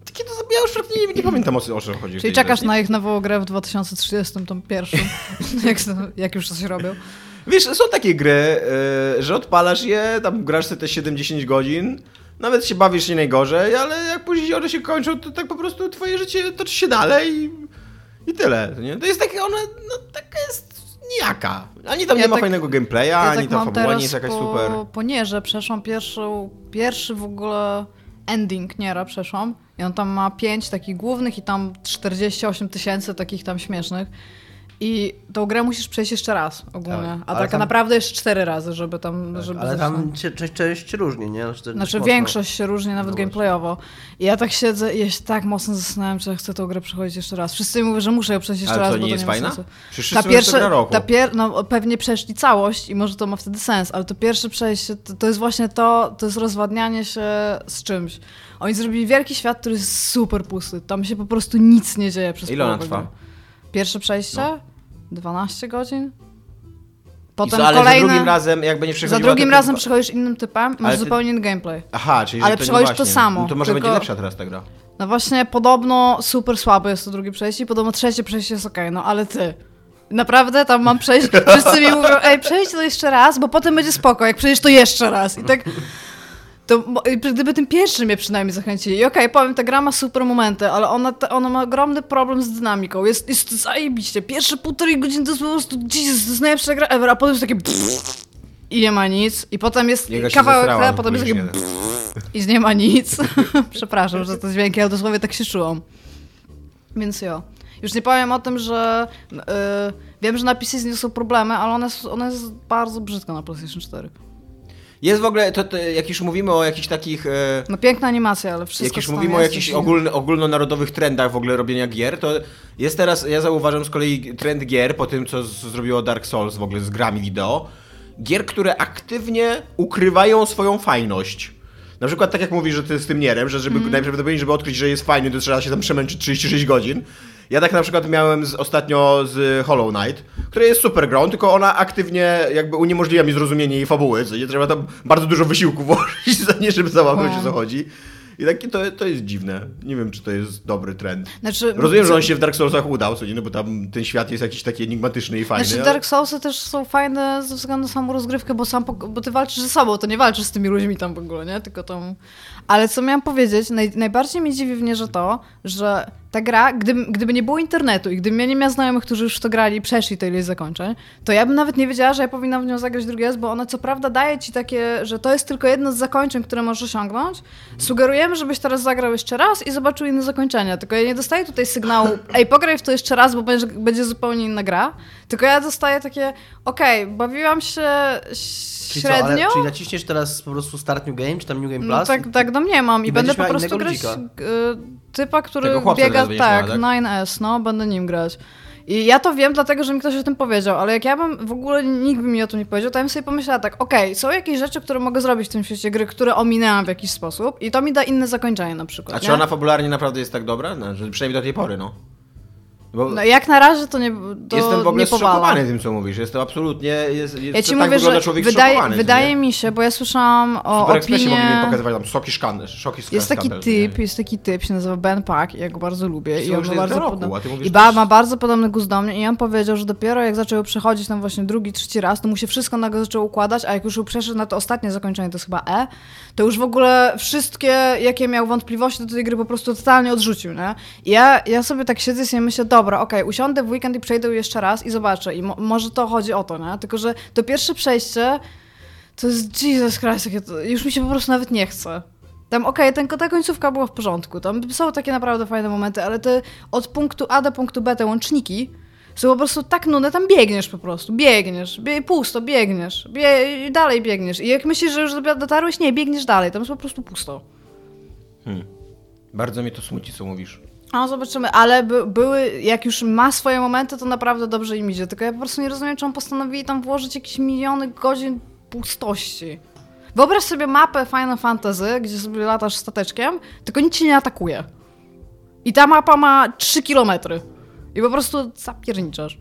Takie to, ja już nie, nie pamiętam o, co- o co chodzi. Czyli czekasz na ich nową grę w 2030, tą pierwszą, *laughs* jak, jak już coś robią. Wiesz, są takie gry, y, że odpalasz je, tam grasz sobie te 7-10 godzin, nawet się bawisz nie najgorzej, ale jak później one się kończą, to tak po prostu twoje życie toczy się dalej i, i tyle. to Nie? To jest takie, ona, no taka jest nijaka. Ani tam Ja nie ma tak- fajnego gameplaya, Ja ani tak ta fabuła nie jest jakaś po, super. po Nierze przeszłam pierwszą, pierwszy w ogóle ending Niera przeszłam i on tam ma pięć takich głównych i tam 48 tysięcy takich tam śmiesznych. I tą grę musisz przejść jeszcze raz ogólnie. Tak, A tak tam- naprawdę jeszcze cztery razy, żeby tam... Tak, żeby ale tam się część, część różni, nie? Znaczy, Znaczy większość się różni nawet No gameplayowo. I ja tak siedzę i ja się tak mocno zastanawiam, czy ja chcę tę grę przechodzić jeszcze raz. Wszyscy mi mówią, że muszę ją przejść jeszcze Ale raz, to bo nie to jest nie fajna? Ta pierwsza... roku. ta pier, no pewnie przeszli całość i może to ma wtedy sens, ale to pierwsze przejście to, to jest właśnie to, to jest rozwadnianie się z czymś. Oni zrobili wielki świat, który jest super pusty. Tam się po prostu nic nie dzieje przez Ile ona trwa? gry. Pierwsze przejście? No. 12 godzin? Potem co, ale kolejne... za drugim razem, jak będzie za drugim razem przychodzisz innym typem, masz ty- zupełnie inny gameplay. Aha, czyli Ale to nie przechodzisz to samo, No to może tylko- będzie lepsza teraz ta gra. No właśnie, podobno super słabe jest to drugie przejście i podobno trzecie przejście jest okej, no ale ty. Naprawdę tam mam przejść. *laughs* Wszyscy mi mówią, ej, przejdź to jeszcze raz, bo potem będzie spoko, jak przejdziesz to jeszcze raz. I tak. To gdyby tym pierwszym mnie przynajmniej zachęcili. I okej, powiem, ta gra ma super momenty, ale ona, ta- ona ma ogromny problem z dynamiką. Jest, jest zajebiście. Pierwsze półtorej godziny to jest po prostu Jesus, to jest najlepsza gra ever, a potem jest takie i nie ma nic. I potem jest kawałek a potem jest takie i nie ma nic. *laughs* Przepraszam, że to dźwięki, ale dosłownie tak się czułam. Więc jo. Już nie powiem o tym, że yy, wiem, że napisy z nie są problemy, ale one, one jest bardzo brzydko na PlayStation 4. Jest w ogóle, to, to jak już mówimy o jakichś takich... E... No piękna animacja, ale wszystko Jak już mówimy o jakichś ogólny, ogólnonarodowych trendach w ogóle robienia gier, to jest teraz, ja zauważam z kolei trend gier po tym, co z- zrobiło Dark Souls w ogóle z grami wideo. Gier, które aktywnie ukrywają swoją fajność. Na przykład tak jak mówisz, że ty z tym nierem, że żeby, Mhm. najprawdopodobniej, żeby odkryć, że jest fajny, to trzeba się tam przemęczyć 36 godzin. Ja tak na przykład miałem z, ostatnio z Hollow Knight, która jest super grą, tylko ona aktywnie jakby uniemożliwia mi zrozumienie jej fabuły, co nie trzeba tam bardzo dużo wysiłku *laughs* włożyć, za nie, żeby załapać o co Wow. chodzi. I takie to, to jest dziwne. Nie wiem, czy to jest dobry trend. Znaczy, Rozumiem, że on się w Dark Soulsach udał, co nie, no bo tam ten świat jest jakiś taki enigmatyczny i fajny. Znaczy ale- Dark Soulsy też są fajne ze względu na samą rozgrywkę, bo, sam, bo ty walczysz ze sobą, to nie walczysz z tymi ludźmi tam w ogóle, nie? Tylko tam... Ale co miałam powiedzieć, naj, najbardziej mnie dziwi w Nierze to, że ta gra, gdyby, gdyby nie było internetu i gdybym ja nie miała znajomych, którzy już w to grali i przeszli tę ilość zakończeń, to ja bym nawet nie wiedziała, że ja powinnam w nią zagrać drugi raz, bo ona co prawda daje ci takie, że to jest tylko jedno z zakończeń, które możesz osiągnąć. Sugerujemy, żebyś teraz zagrał jeszcze raz i zobaczył inne zakończenia. Tylko ja nie dostaję tutaj sygnału, ej, pograj w to jeszcze raz, bo będzie, będzie zupełnie inna gra. Tylko ja dostaję takie, okej, bawiłam się Czyli co, średnio. ale, czyli naciśniesz teraz po prostu Start New Game, czy tam New Game Plus? No tak, tak domniemam i, I będę po prostu grać ludzika. y, typa, który biega, tak, miała, tak? 9S, no, będę nim grać. I ja to wiem, dlatego że mi ktoś o tym powiedział, ale jak ja bym w ogóle nikt by mi o tym nie powiedział, to ja bym sobie pomyślała tak, okej, są jakieś rzeczy, które mogę zrobić w tym świecie gry, które ominęłam w jakiś sposób i to mi da inne zakończenie na przykład. A czy nie? ona fabularnie naprawdę jest tak dobra? No, przynajmniej do tej pory, no. No, jak na razie to nie to jestem w ogóle nie powala. zszokowany tym, co mówisz. Jestem absolutnie... Jest, jest, Ja ci tak mówię, że człowiek wydaje, wydaje mi się, bo ja słyszałam o Super mogliby opinię... pokazywać tam soki szkany, szoki Jest taki typ, nie? jest taki typ, się nazywa Ben Pack ja go bardzo lubię. I on ma jest bardzo roku, mówisz, I ba, to jest- ma bardzo podobny gust do mnie i on powiedział, że dopiero jak zaczął przechodzić tam właśnie drugi, trzeci raz, to mu się wszystko nagle zaczęło układać, a jak już przeszedł na to ostatnie zakończenie, to jest chyba E, to już w ogóle wszystkie, jakie miał wątpliwości do tej gry, po prostu totalnie odrzucił, nie? I ja, ja sobie tak siedzę i myślę, dobra, okej, usiądę w weekend i przejdę jeszcze raz i zobaczę. I mo- może to chodzi o to, nie? Tylko, że to pierwsze przejście to jest Jesus Christ, już mi się po prostu nawet nie chce. Tam okej, ten ta końcówka była w porządku, tam są takie naprawdę fajne momenty, ale te od punktu A do punktu B te łączniki są po prostu tak nudne, tam biegniesz po prostu, biegniesz, bie, pusto, biegniesz, bie, dalej biegniesz. I jak myślisz, że już do- dotarłeś, nie, biegniesz dalej, tam jest po prostu pusto. Bardzo mnie to smuci, co mówisz. A zobaczymy, ale by, były, jak już ma swoje momenty, to naprawdę dobrze im idzie. Tylko ja po prostu nie rozumiem, on postanowili tam włożyć jakieś miliony godzin pustości. Wyobraź sobie mapę Final Fantasy, gdzie sobie latasz stateczkiem, tylko nic cię nie atakuje. I ta mapa ma 3 kilometry. I po prostu zapierniczasz.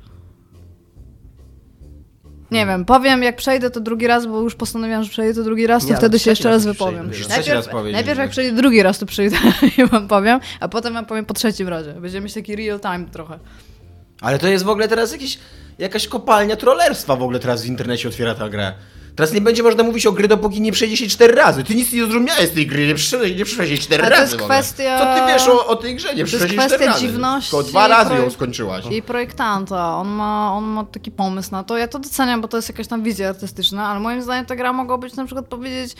Nie wiem, powiem jak przejdę to drugi raz, bo już postanowiłam, że przejdę to drugi raz, to Nie, wtedy się jeszcze raz wypowiem. Trzeci raz najpierw jak przejdę drugi raz, to przyjdę *laughs* i wam powiem, a potem wam powiem po trzecim razie. Będziemy mieć taki real time trochę. Ale to jest w ogóle teraz jakiś, jakaś kopalnia trollerstwa w ogóle teraz w internecie otwiera ta grę. Teraz nie będzie można mówić o gry, dopóki nie przejdzie się cztery razy. Ty nic nie zrozumiałeś z tej gry, nie przeszedłeś, nie przeszłeś jej cztery Ale to razy jest ogóle. kwestia- Co ty wiesz o, o tej grze? Nie jej cztery razy. dziwności Tylko dwa razy ją projekt- skończyłaś. I projektanta, on ma, on ma taki pomysł na to. Ja to doceniam, bo to jest jakaś tam wizja artystyczna, ale moim zdaniem ta gra mogła być na przykład powiedzieć.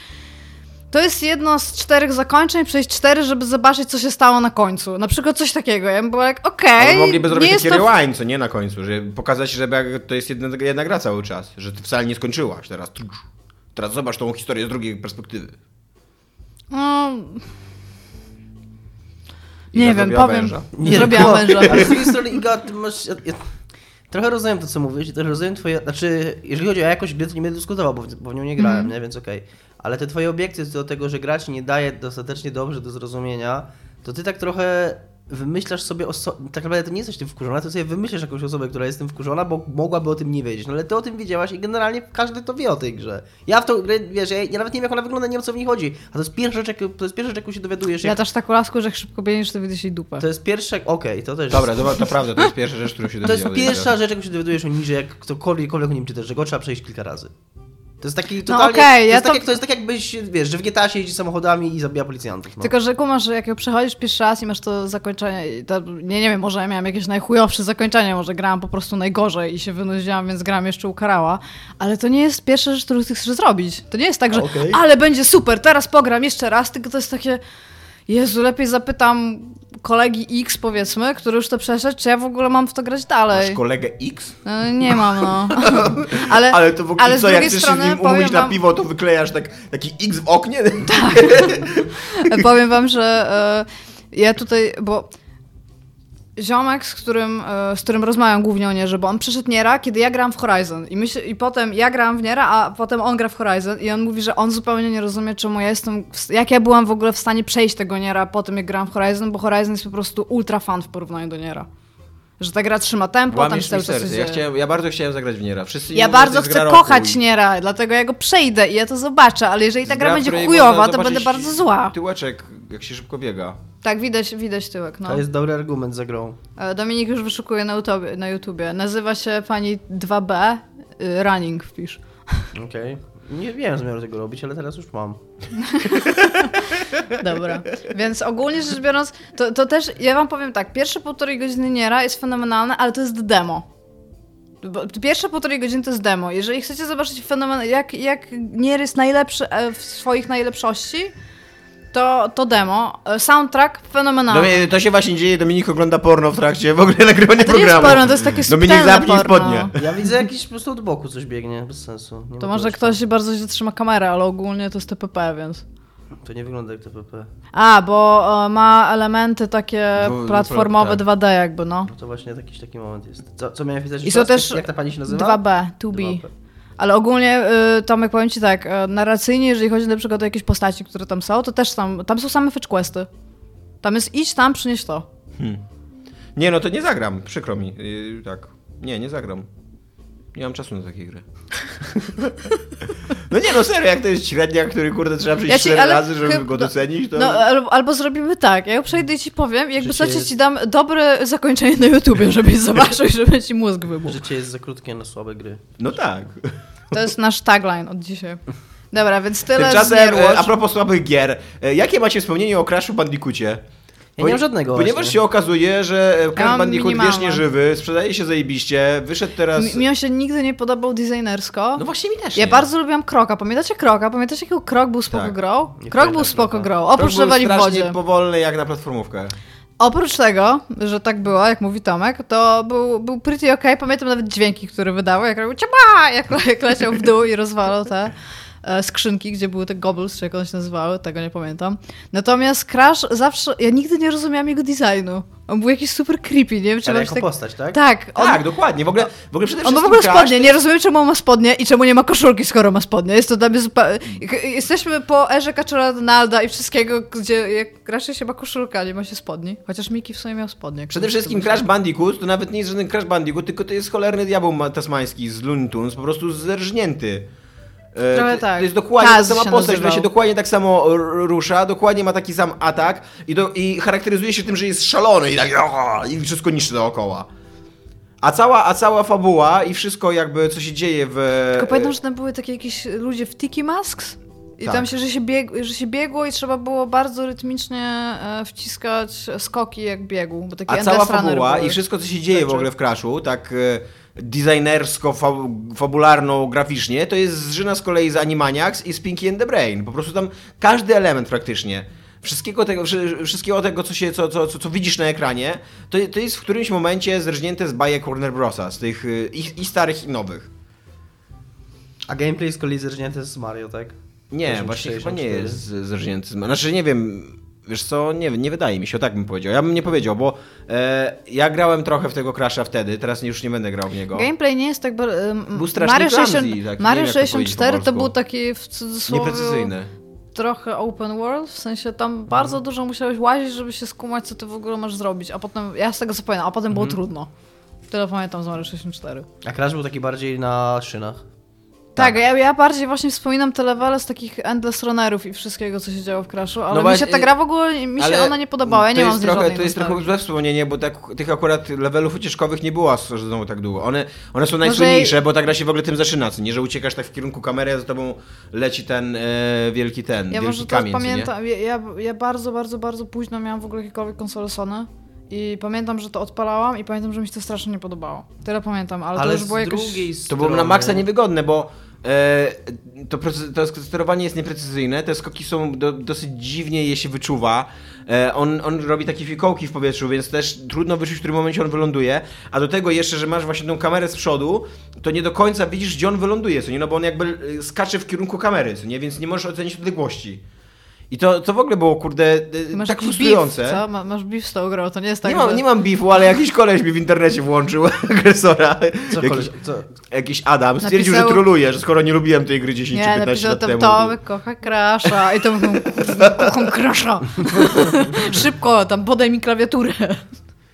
To jest jedno z czterech zakończeń, przejść cztery, żeby zobaczyć, co się stało na końcu. Na przykład coś takiego. Ja bym była jak, okej. Ale mogliby zrobić nie jest taki to... rewind, co nie na końcu, żeby pokazać, że to jest jedna, jedna gra cały czas, że ty wcale nie skończyłaś teraz. Teraz zobacz tą historię z drugiej perspektywy. No... I Nie wiem, powiem. węża. Nie zrobiłam no, węża. Ale z drugiej strony, Iga, ty masz... Ja, ja trochę rozumiem to, co mówisz i trochę rozumiem twoje... Znaczy, jeżeli chodzi o jakość gry, to nie będę dyskutował, bo, w- bo w nią nie grałem, Mhm. nie? Więc okej. Ale te twoje obiekcje do tego, że grać nie daje dostatecznie dobrze do zrozumienia, to ty tak trochę wymyślasz sobie oso... Tak naprawdę ty nie jesteś tym wkurzona, ty sobie wymyślisz jakąś osobę, która jest tym wkurzona, bo mogłaby o tym nie wiedzieć. No ale ty o tym wiedziałaś i generalnie każdy to wie o tej grze. Ja w tą grę, wiesz, ja, ja nawet nie wiem jak ona wygląda, nie wiem o co w niej chodzi. A to jest pierwsza rzecz, jak- to jest pierwsza rzecz, jaką się dowiadujesz. Ja Jak... też tak lasku, że jak szybko biegniesz, to widzisz jej dupę. To jest pierwsza... Okej, to też... Dobra, to, to prawda, to jest pierwsza rzecz, którą się To jest pierwsza rzecz, jaką się dowiadujesz o Ninja, jak ktokolwiek o nim czytasz, że go trzeba przejść kilka razy. To jest taki No totalnie... okej, to, ja jest to- tak, to jest tak jakbyś, wiesz, że w GTA się jeździ samochodami i zabija policjantów. No. Tylko, że kumasz, że jak ją przechodzisz pierwszy raz i masz to zakończenie, to, nie, nie wiem, może ja miałam jakieś najchujowsze zakończenie, może grałam po prostu najgorzej i się wynudziłam, więc gram jeszcze ukarała, ale to nie jest pierwsza rzecz, którą chcesz zrobić. To nie jest tak, że Okej. ale będzie super, teraz pogram jeszcze raz, tylko to jest takie, Jezu, lepiej zapytam kolegi X, powiedzmy, który już to przeszedł, czy ja w ogóle mam w to grać dalej. Masz kolegę X? No, nie mam, no. *laughs* ale, Ale to w ogóle ale co, jak chcesz się z strony nim umówić powiem na wam- piwo, to wyklejasz tak, taki X w oknie? *laughs* Powiem wam, że e, ja tutaj, bo ziomek, z którym, e, z którym rozmawiam głównie o Nierze, bo on przeszedł Niera, kiedy ja gram w Horizon i, myśl, i potem ja gram w Niera, a potem on gra w Horizon i on mówi, że on zupełnie nie rozumie, czemu ja jestem, jak ja byłam w ogóle w stanie przejść tego Niera po tym, jak gram w Horizon, bo Horizon jest po prostu ultra fan w porównaniu do Niera. Że ta gra trzyma tempo, tam Łamiesz się cały czas Ja, chciałem, ja bardzo chciałem zagrać w Niera. Wszyscy Ja bardzo chcę kochać i- Niera, dlatego ja go przejdę i ja to zobaczę, ale jeżeli ta gra będzie chujowa, to będę bardzo zła. Tyłeczek, jak się szybko biega. Tak, widać, widać tyłek, no. To jest dobry argument za grą. E, Dominik już wyszukuje na YouTubie. Na YouTubie. Nazywa się pani 2B, y, running wpisz. Okej. Nie miałem zamiaru tego robić, ale teraz już mam. *laughs* Dobra. Więc ogólnie rzecz biorąc, to, to też, ja wam powiem tak, pierwsze półtorej godziny Niera jest fenomenalne, ale to jest demo. Pierwsze półtorej godziny to jest demo. Jeżeli chcecie zobaczyć fenomen, jak, jak Nier jest najlepszy e, w swoich najlepszości, to, to demo. E, Soundtrack fenomenalny. Domi- to się właśnie dzieje, Dominik ogląda porno w trakcie w ogóle nagrywania to nie jest programu. porno, to jest takie Dominik zapnij porno. spodnie. Ja widzę jakiś po prostu od boku coś biegnie, bez sensu. Nie To może gościa. ktoś bardzo źle trzyma kamerę, ale ogólnie to jest TPP, więc... To nie wygląda jak TPP. A, bo e, ma elementy takie platformowe tak. 2D jakby, no. No to właśnie jakiś taki moment jest. Co, co miałem pisać? I są też Jak ta pani się nazywa? 2B, 2B. 2B. Ale ogólnie, y, Tomek, powiem ci tak, y, narracyjnie, jeżeli chodzi na przykład o jakieś postaci, które tam są, to też tam, tam są same fetch questy. Tam jest idź tam, przynieś to. Nie, no to nie zagram, przykro mi. Yy, tak. Nie, nie zagram. Nie mam czasu na takie gry. *laughs* no nie, no serio, jak to jest średnia, który kurde trzeba przejść Ja ci- cztery ale razy, żeby chyba- go docenić, to... No, albo, albo zrobimy tak, ja przejdę i ci powiem, jakby Życie chcecie jest- ci dam dobre zakończenie na YouTubie, żebyś zobaczył, *laughs* żeby ci mózg wybuchł. Życie jest za krótkie na słabe gry. No tak. To jest nasz tagline od dzisiaj. Dobra, więc tyle z Tymczasem, Nier e, a propos słabych gier, e, jakie macie wspomnienie o Crashu Bandicoocie? Ja nie mam żadnego Ponieważ właśnie. się okazuje, że e, Crash mam Bandicoot minimalne. wiecznie żywy, sprzedaje się zajebiście, wyszedł teraz... Mi, mi on się nigdy nie podobał designersko. No właśnie mi też Ja nie. bardzo lubiłam Kroka. Pamiętacie Kroka? Pamiętacie, jakiego Krok był spoko Tak. grą? Krok był pamiętam spoko Kroka. grą. Oprócz był lewali w wodzie. powolny jak na platformówkę. Oprócz tego, że tak było, jak mówi Tomek, to był, był pretty okay. Pamiętam nawet dźwięki, które wydawał, jak robił ciaba, jak, jak leciał w dół i rozwalał te e, skrzynki, gdzie były te gobles, czy jak one się nazywały, tego nie pamiętam. Natomiast Crash zawsze, ja nigdy nie rozumiałam jego designu. On był jakiś super creepy, nie wiem, czy Ale jako tak... postać, tak? Tak, on, tak, dokładnie. W ogóle, w ogóle przede on ma wszystkim w ogóle Crash spodnie, to nie rozumiem czemu on ma spodnie i czemu nie ma koszulki, skoro ma spodnie. Jest to dla mnie zupełnie... Jesteśmy po erze Kaczora Donalda i wszystkiego, gdzie jak raczej się ma koszulka, nie ma się spodni. Chociaż Miki w sumie miał spodnie. Przede wszystkim Crash Bandicoot to nawet nie jest żaden Crash Bandicoot, tylko to jest cholerny diabeł ma- tasmański z Looney Tunes, po prostu zerżnięty. E, Trochę tak. To jest dokładnie Taz ta sama postać, która się dokładnie tak samo rusza, dokładnie ma taki sam atak i, do, i charakteryzuje się tym, że jest szalony i tak i wszystko niszczy dookoła. A cała, a cała fabuła i wszystko jakby, co się dzieje w... Tylko pamiętam, że tam były takie jakieś ludzie w tiki masks i Tak. tam się że, się bieg, że się biegło i trzeba było bardzo rytmicznie e, wciskać skoki jak biegł, bo takie A cała fabuła i wszystko, co się dzieje w rzeczy. ogóle w Crashu, tak e, designersko, fa fabularno, graficznie, to jest zżyna z kolei z Animaniacs i z Pinky and the Brain. Po prostu tam każdy element praktycznie. Wszystkiego tego, wszy- wszystkiego tego co, się, co, co, co, widzisz na ekranie, to, to jest w którymś momencie zerżnięte z bajek Warner Brosa, z tych e, i, i starych, i nowych. A gameplay z kolei zerżnięty z Mario, tak? Nie, właśnie chyba nie 64. jest z- zerżnięty. z- Znaczy nie wiem, wiesz co, nie, nie wydaje mi się, o tak bym powiedział. Ja bym nie powiedział, bo e, ja grałem trochę w tego Crasha wtedy, teraz już nie będę grał w niego. Gameplay nie jest tak bardzo... Był strasznie Mario, clumsy 60, taki, nie Mario wiem, jak to powiedzieć po 64 to polsku. był taki w cudzysłowie Nieprecyzyjny. trochę open world, w sensie tam Mhm. bardzo dużo musiałeś łazić, żeby się skumać, co ty w ogóle masz zrobić, a potem, ja z tego co pamiętam, a potem było Mhm. trudno. Tyle pamiętam z Mario 64. A Crash był taki bardziej na szynach. Tak, ja, ja bardziej właśnie wspominam te levele z takich endless runnerów i wszystkiego, co się działo w Crashu, ale No mi się ta gra w ogóle, mi się ona nie podobała, ja nie mam jest z niej trochę, To jest trochę złe wspomnienie, bo tak, tych akurat levelów ucieczkowych nie było znowu tak długo. One, one są najsłynniejsze, bo ta gra się w ogóle tym zaczyna, co nie, że uciekasz tak w kierunku kamery, a za tobą leci ten e, wielki ten, Ja wielki kamień, co nie? pamiętam, ja, ja, ja bardzo, bardzo, bardzo późno miałam w ogóle jakiekolwiek konsole Sony i pamiętam, że to odpalałam i pamiętam, że mi się to strasznie nie podobało. Tyle pamiętam, ale, Ale to już było jakoś... drugiej To strony... było na maksa niewygodne, bo to, precy- to sterowanie jest nieprecyzyjne, te skoki są do, dosyć dziwnie je się wyczuwa. E, on, on robi takie fikołki w powietrzu, więc też trudno wyczuć, w którym momencie on wyląduje. A do tego jeszcze, że masz właśnie tą kamerę z przodu, to nie do końca widzisz, gdzie on wyląduje, co nie? No bo on jakby e, skacze w kierunku kamery, co nie? Więc nie możesz ocenić odległości. I to, to w ogóle było, kurde, Ty masz tak frustrujące. Beef, co? Ma, masz beef z tą grą, to nie jest tak, nie, mam, że... nie mam beefu, ale jakiś koleś mi w internecie włączył *laughs* agresora. Co, Jakiś- koleś, co? Jakiś Adam stwierdził, Napisał- że troluje, że skoro nie lubiłem tej gry 10 czy Nie, 15 napisał lat tam temu. Tomek kocha Crasha i to mówią, kocham Crasha. *laughs* Szybko, tam podaj mi klawiaturę.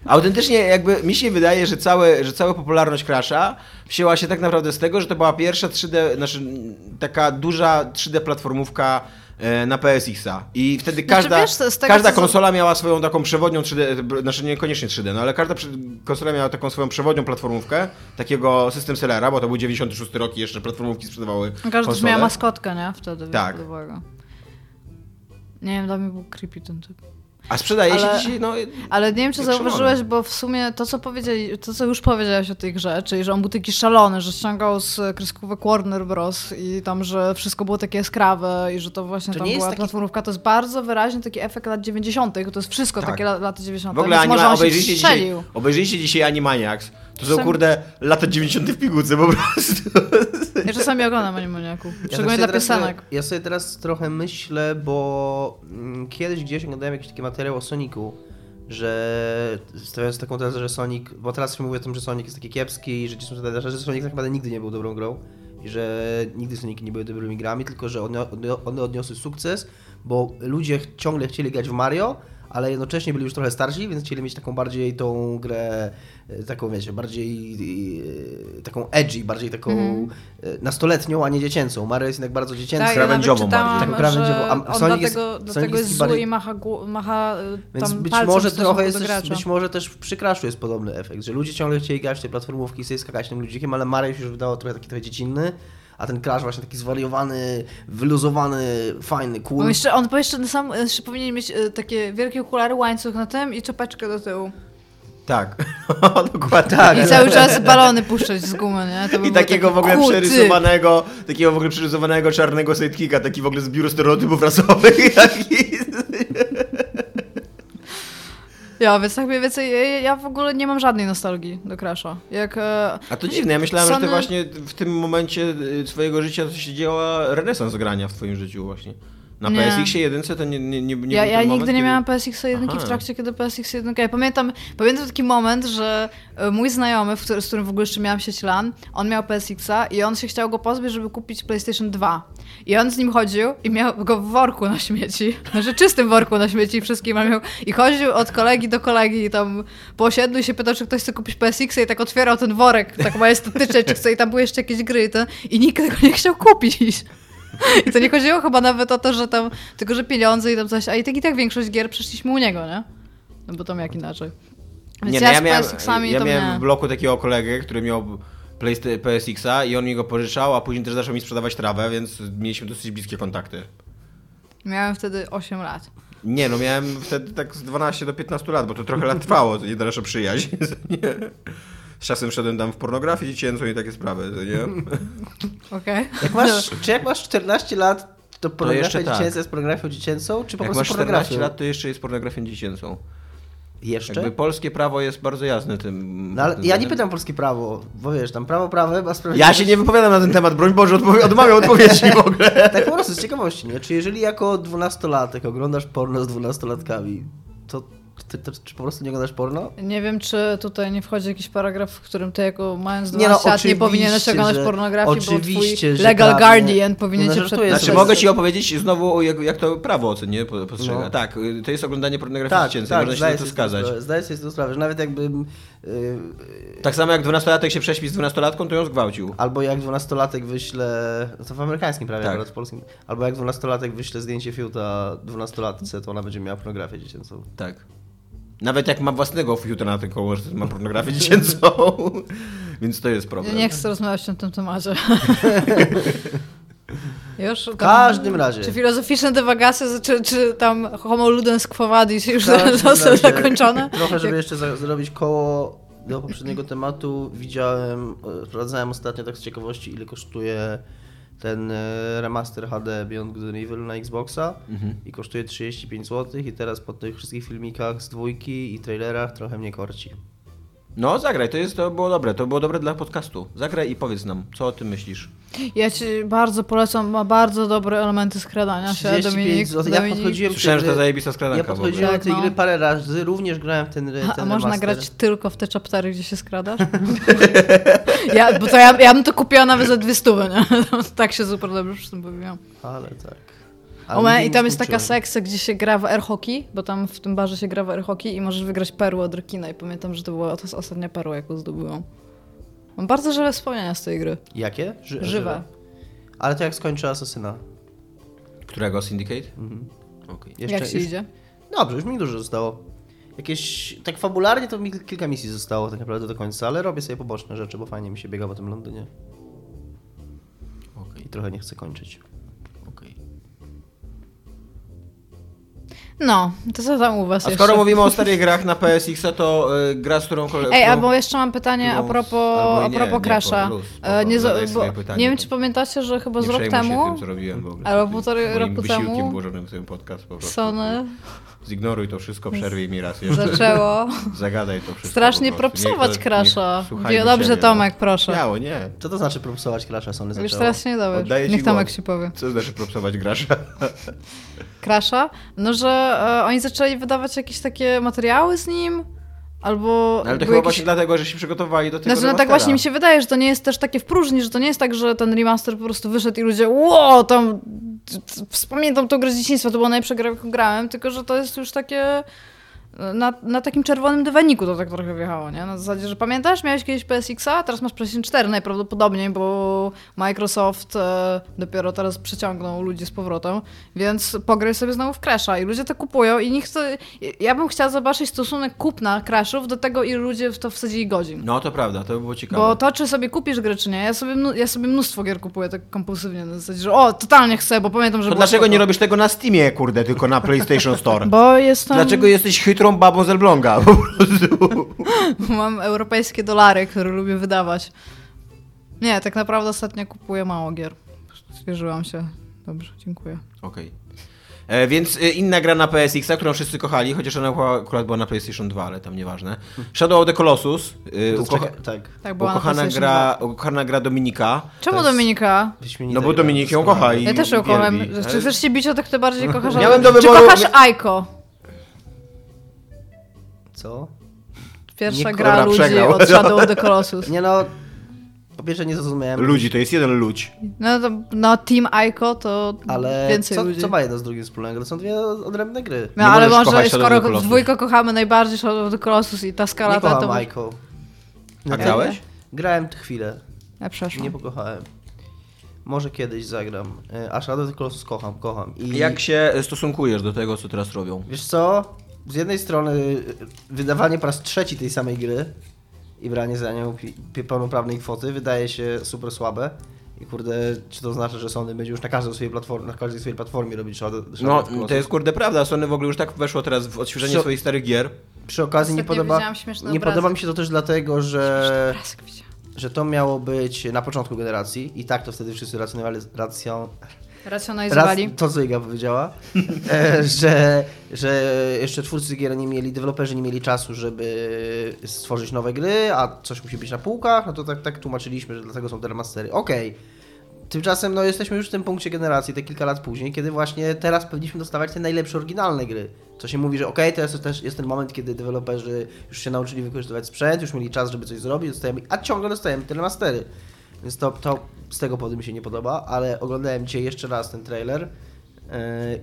Autentycznie jakby mi się wydaje, że, całe, że cała popularność Crasha wzięła się tak naprawdę z tego, że to była pierwsza 3D, znaczy taka duża 3D platformówka na PSX-a. I wtedy każda, wiesz, z tego, każda konsola miała swoją taką przewodnią 3D, znaczy niekoniecznie 3D, no ale każda konsola miała taką swoją przewodnią platformówkę, takiego system sellera, bo to był 96 rok i jeszcze platformówki sprzedawały konsole. miała maskotkę, nie? Wtedy. Tak. Nie wiem, dla mnie był creepy ten typ. A sprzedaje Ale- się dzisiaj, no... Ale nie wiem, czy zauważyłeś, bo w sumie to, co powiedzieli, to, co już powiedziałeś o tej grze, czyli że on był taki szalony, że ściągał z kreskówek Warner Bros. i tam, że wszystko było takie jaskrawe i że to właśnie To tam była taki- platformówka. To jest bardzo wyraźnie taki efekt lat 90. To jest wszystko Tak. takie la- lata 90. W ogóle anima, obejrzyjcie, dzisiaj, obejrzyjcie dzisiaj Animaniacs. To są, kurde, lata 90 w pigułce po prostu. Ja czasami oglądam Animaniaku. Ja Szczególnie sobie dla teraz- piosenek. Ja sobie teraz trochę myślę, bo mm, kiedyś gdzieś oglądałem jakiś taki materiał o Sonicu, że stawiając taką tezę, że Sonic, bo teraz się mówi o tym, że Sonic jest taki kiepski i że, ci są te- że Sonic tak naprawdę nigdy nie był dobrą grą i że nigdy Sonic nie były dobrymi grami, tylko że one, odniosły sukces, bo ludzie ciągle chcieli grać w Mario, ale jednocześnie byli już trochę starsi, więc chcieli mieć taką bardziej tą grę, e, taką wiecie, bardziej e, taką edgy, bardziej taką e, nastoletnią, a nie dziecięcą. Mario jest jednak bardzo dziecięcy. Tak, krawędziową bardziej. Taką krawędziową, a on Sonic jest- dlatego, Sonic jest jest zły bardziej- i macha, macha Więc być może trochę jest do też, być może też w przykraszu jest podobny efekt, że ludzie ciągle chcieli grać w te platformówki i sobie skakać tym ludzikiem, ale Mario już wydało trochę taki trochę dziecinny, a ten Crash właśnie taki zwariowany, wyluzowany, fajny, Bo cool. jeszcze, on po jeszcze na sam, jeszcze powinien mieć y, takie wielkie okulary, łańcuch na tym i czapeczkę do tyłu. Tak, *laughs* dokładnie. Tak, I cały *laughs* czas balony puszczać z gumy, nie? To by I takiego takie, w ogóle przerysowanego, takiego w ogóle przerysowanego czarnego sidekicka, taki w ogóle z biuru stereotypów rasowych. *laughs* Taki... Ja, więc tak mniej więcej, ja, w ogóle nie mam żadnej nostalgii do Crasha. Jak, e, A to dziwne, ja myślałem, że ty Sony- właśnie w tym momencie y, swojego życia to się działa renesans grania w twoim życiu właśnie. Na Nie. PSX-ie 1 to nie, nie, nie, nie ja, ja ten nigdy moment, nie kiedy- miałam PSX 1 Aha. w trakcie, kiedy PSX 1. Ja pamiętam, pamiętam taki moment, że e, mój znajomy, który, z którym w ogóle jeszcze miałam sieć LAN, on miał PSX-a i on się chciał go pozbyć, żeby kupić PlayStation 2. I on z nim chodził i miał go w worku na śmieci, *laughs* znaczy czystym worku na śmieci wszystkim miał. I chodził od kolegi do kolegi i tam po osiedlu i się pytał, czy ktoś chce kupić PSX-a i tak otwierał ten worek, tak majestatyczny, czy chce i tam były jeszcze jakieś gry i, ten, i nikt tego nie chciał kupić. *laughs* I to nie chodziło chyba nawet o to, że tam, tylko że pieniądze i tam coś, a i tak i tak większość gier przeszliśmy u niego, nie? No bo tam jak inaczej. Więc Nie, ja, no, ja miałem, ja miałem nie. w bloku takiego kolegę, który miał PSX-a i on mi go pożyczał, a później też zaczął mi sprzedawać trawę, więc mieliśmy dosyć bliskie kontakty. Miałem wtedy 8 lat. Nie, no miałem wtedy tak z 12 do 15 lat, bo to trochę lat trwało, nie nasza przyjaźń. *laughs* nie? Z czasem szedłem tam w pornografię dziecięcą i takie sprawy, to nie? *laughs* Okej. Jak masz, czy jak masz 14 lat, to pornografia jeszcze tak. dziecięca jest pornografią dziecięcą, czy po Jak prostu masz 14 pornografią? lat, to jeszcze jest pornografią dziecięcą. Jeszcze? Jakby polskie prawo jest bardzo jasne tym. No ale tym ja nie względem. pytam polskie prawo, bo wiesz, tam prawo prawe, a Ja sprawiedliwość... się nie wypowiadam na ten temat, broń Boże, odpowie- odmawiam odpowiedzi w ogóle. *laughs* Tak po prostu z ciekawości, nie? Czy jeżeli jako dwunastolatek oglądasz porno z dwunastolatkami, to ty, ty, czy po prostu nie oglądasz porno? Nie wiem, czy tutaj nie wchodzi jakiś paragraf, w którym ty jako mając Nie 12 no, lat nie powinieneś oglądać że- pornografii, oczywiście, bo że twój legal prawnie- guardian powinien No, cię przed... sobie. Znaczy mogę ci opowiedzieć znowu, jak, jak to prawo ocenię, po- postrzega. No. Tak, y, to jest oglądanie pornografii dziecięcej, można się na to skazać. Zdaję sobie z tego sprawę, że nawet jakbym... Yy, Tak samo jak dwunastolatek się prześpi z dwunastolatką, to ją zgwałcił. albo jak dwunastolatek wyśle... To w amerykańskim prawie, Tak. akurat w polskim. Albo jak dwunastolatek wyśle zdjęcie fiuta dwunastolatce, to ona będzie miała pornografię dziecięcą. Tak. Nawet jak ma własnego fiuta na tym koło, że ma pornografię dziecięcą. *laughs* Więc to jest problem. nie chcę rozmawiać o tym temacie. *laughs* Już? W każdym razie. Czy filozoficzne dywagacje, czy, czy tam homo ludens quo vadis już *laughs* zostały zakończone? Trochę, żeby jeszcze za, zrobić koło do poprzedniego tematu, widziałem, e, sprawdzałem ostatnio tak z ciekawości, ile kosztuje ten e, remaster HD Beyond Good and Evil na Xboxa Mhm. i kosztuje 35 zł i teraz po tych wszystkich filmikach z dwójki i trailerach trochę mnie korci. No zagraj, to, jest, to było dobre, to było dobre dla podcastu. Zagraj i powiedz nam, co o tym myślisz. Ja ci bardzo polecam, ma bardzo dobre elementy skradania się, 35 Dominik. zł. Ja Dominik. podchodziłem Słyszałem, że to zajebista skradanka Ja w ogóle. podchodziłem Tak, do tej no. gry parę razy, również grałem w ten, ten A, a można remaster. grać tylko w te chaptery, gdzie się skradasz? *laughs* ja, bo to ja, ja bym to kupiła nawet za dwie stówy, nie? *laughs* tak się super dobrze przy tym bawiłam. Ale tak. O, nigdy I tam jest taka sekcja, gdzie się gra w air hockey, bo tam w tym barze się gra w air hockey i możesz wygrać perłę od rekina i pamiętam, że to była to ostatnia perła, jaką zdobyłam. Mam bardzo żywe wspomnienia z tej gry. Jakie? Ży- Żywe. Ale to jak skończę Asasyna. Którego? Syndicate? Mhm. Okej. Jeszcze, Jak się już- idzie? Dobrze, już mi dużo zostało. Jakieś, tak fabularnie to mi kilka misji zostało tak naprawdę do końca, ale robię sobie poboczne rzeczy, bo fajnie mi się biega po tym Londynie Okej, i trochę nie chcę kończyć. No, to co tam u was A jeszcze? skoro mówimy o starych grach na PSX, to y, gra, z którą kole... Ej, albo jeszcze mam pytanie a propos, a nie, propos nie, Crasha. E, nie, swoje bo, nie wiem, czy pamiętacie, że chyba nie z rok temu tym, co robiłem w ogóle. albo półtorej roku wysiłkiem temu włożonym w ten podcast po prostu. Sony Zignoruj to wszystko, przerwij mi raz jeszcze. zaczęło *laughs* Zagadaj to wszystko strasznie propsować Crasha. Dobrze, siebie, Tomek, no. proszę. Śmiało, nie. Co to znaczy propsować Crasha Sony zaczęło? Już teraz się nie ci Niech Tomek się powie. Co znaczy propsować grasza? Crasha? No, że e, oni zaczęli wydawać jakieś takie materiały z nim, albo... Ale to chyba jakieś- właśnie dlatego, że się przygotowali do tego Znaczy, no tak właśnie mi się wydaje, że to nie jest też takie w próżni, że to nie jest tak, że ten remaster po prostu wyszedł i ludzie ło, tam pamiętam tą grę z dzieciństwa, to była najlepsza gra, jaką grałem, tylko że to jest już takie na, na takim czerwonym dywaniku to tak trochę wjechało, nie? Na zasadzie, że pamiętasz, miałeś kiedyś PSX-a, teraz masz PlayStation 4 najprawdopodobniej, bo Microsoft e, dopiero teraz przeciągnął ludzi z powrotem, więc pograj sobie znowu w Crash'a i ludzie to kupują i niech to... Ja bym chciała zobaczyć stosunek kupna Crashów do tego, ile ludzie w to wsadzili godzin. No to prawda, to by było ciekawe. Bo to, czy sobie kupisz grę, czy nie, ja sobie, ja sobie mnóstwo gier kupuję tak kompulsywnie, na zasadzie, że o, totalnie chcę, bo pamiętam, że To dlaczego spoko. nie robisz tego na Steamie, kurde, tylko na *laughs* PlayStation Store? Bo jestem... Dlaczego jesteś chytrą babą z Elbląga? *laughs* Po prostu. *laughs* Mam europejskie dolary, które lubię wydawać. Nie, tak naprawdę ostatnio kupuję mało gier. Zwierzyłam się. Dobrze, dziękuję. Okej. E, Więc y, inna gra na PSX, którą wszyscy kochali, chociaż ona akurat była na PlayStation 2, ale tam nieważne. Shadow of the Colossus. To ukocha... tak. Tak, była na Ukochana gra, 2. ukochana gra Dominika. Czemu jest- Dominika? No bo Dominik ją kocha i Ja też ją kocham. Czy chcesz się bić o to, kto bardziej kochasz? Miałem do Czy wyboru- kochasz Aiko? Co? Pierwsza Nie- gra ludzi przegrał. od *laughs* Shadow of the Colossus. Nie no, po pierwsze nie zrozumiałem, Ludzi, to jest jeden ludź. No to no, Team Aiko to ale więcej co, ludzi. co ma jedno z drugim wspólnego? To są dwie odrębne gry. No Nie ale może skoro dwójko kochamy najbardziej Shadow of the Colossus i ta skala Nie ta kocham to... Michael. A grałeś? Grałem chwilę, Ja przeszłam. nie pokochałem. Może kiedyś zagram. E, A Shadow of the Colossus kocham, kocham. I Jak się stosunkujesz do tego, co teraz robią? Wiesz co? Z jednej strony y, wydawanie po raz trzeci tej samej gry i branie za nią pełnoprawnej kwoty wydaje się super słabe. I kurde, czy to oznacza, że Sony będzie już na każdej swojej platformie, na każdej swojej platformie robić Shadow, No, to jest kurde prawda. Sony w ogóle już tak weszło teraz w odświeżenie Co- swoich starych gier. Przy okazji nie podoba, nie podoba mi się to też dlatego, że, że to miało być na początku generacji i tak to wtedy wszyscy racjonowali, racją, Racjonalizowali. Raz, to, co Iga powiedziała, e, że, że jeszcze twórcy gier nie mieli, deweloperzy nie mieli czasu, żeby stworzyć nowe gry, a coś musi być na półkach, no to tak, tak tłumaczyliśmy, że dlatego są te remastery. Okej. Tymczasem no, jesteśmy już w tym punkcie generacji, te kilka lat później, kiedy właśnie teraz powinniśmy dostawać te najlepsze oryginalne gry. Co się mówi, że okej, to jest też jest ten moment, kiedy deweloperzy już się nauczyli wykorzystywać sprzęt, już mieli czas, żeby coś zrobić, dostajemy, a ciągle dostajemy te remastery. Więc to, to z tego powodu mi się nie podoba, ale oglądałem dzisiaj jeszcze raz ten trailer yy,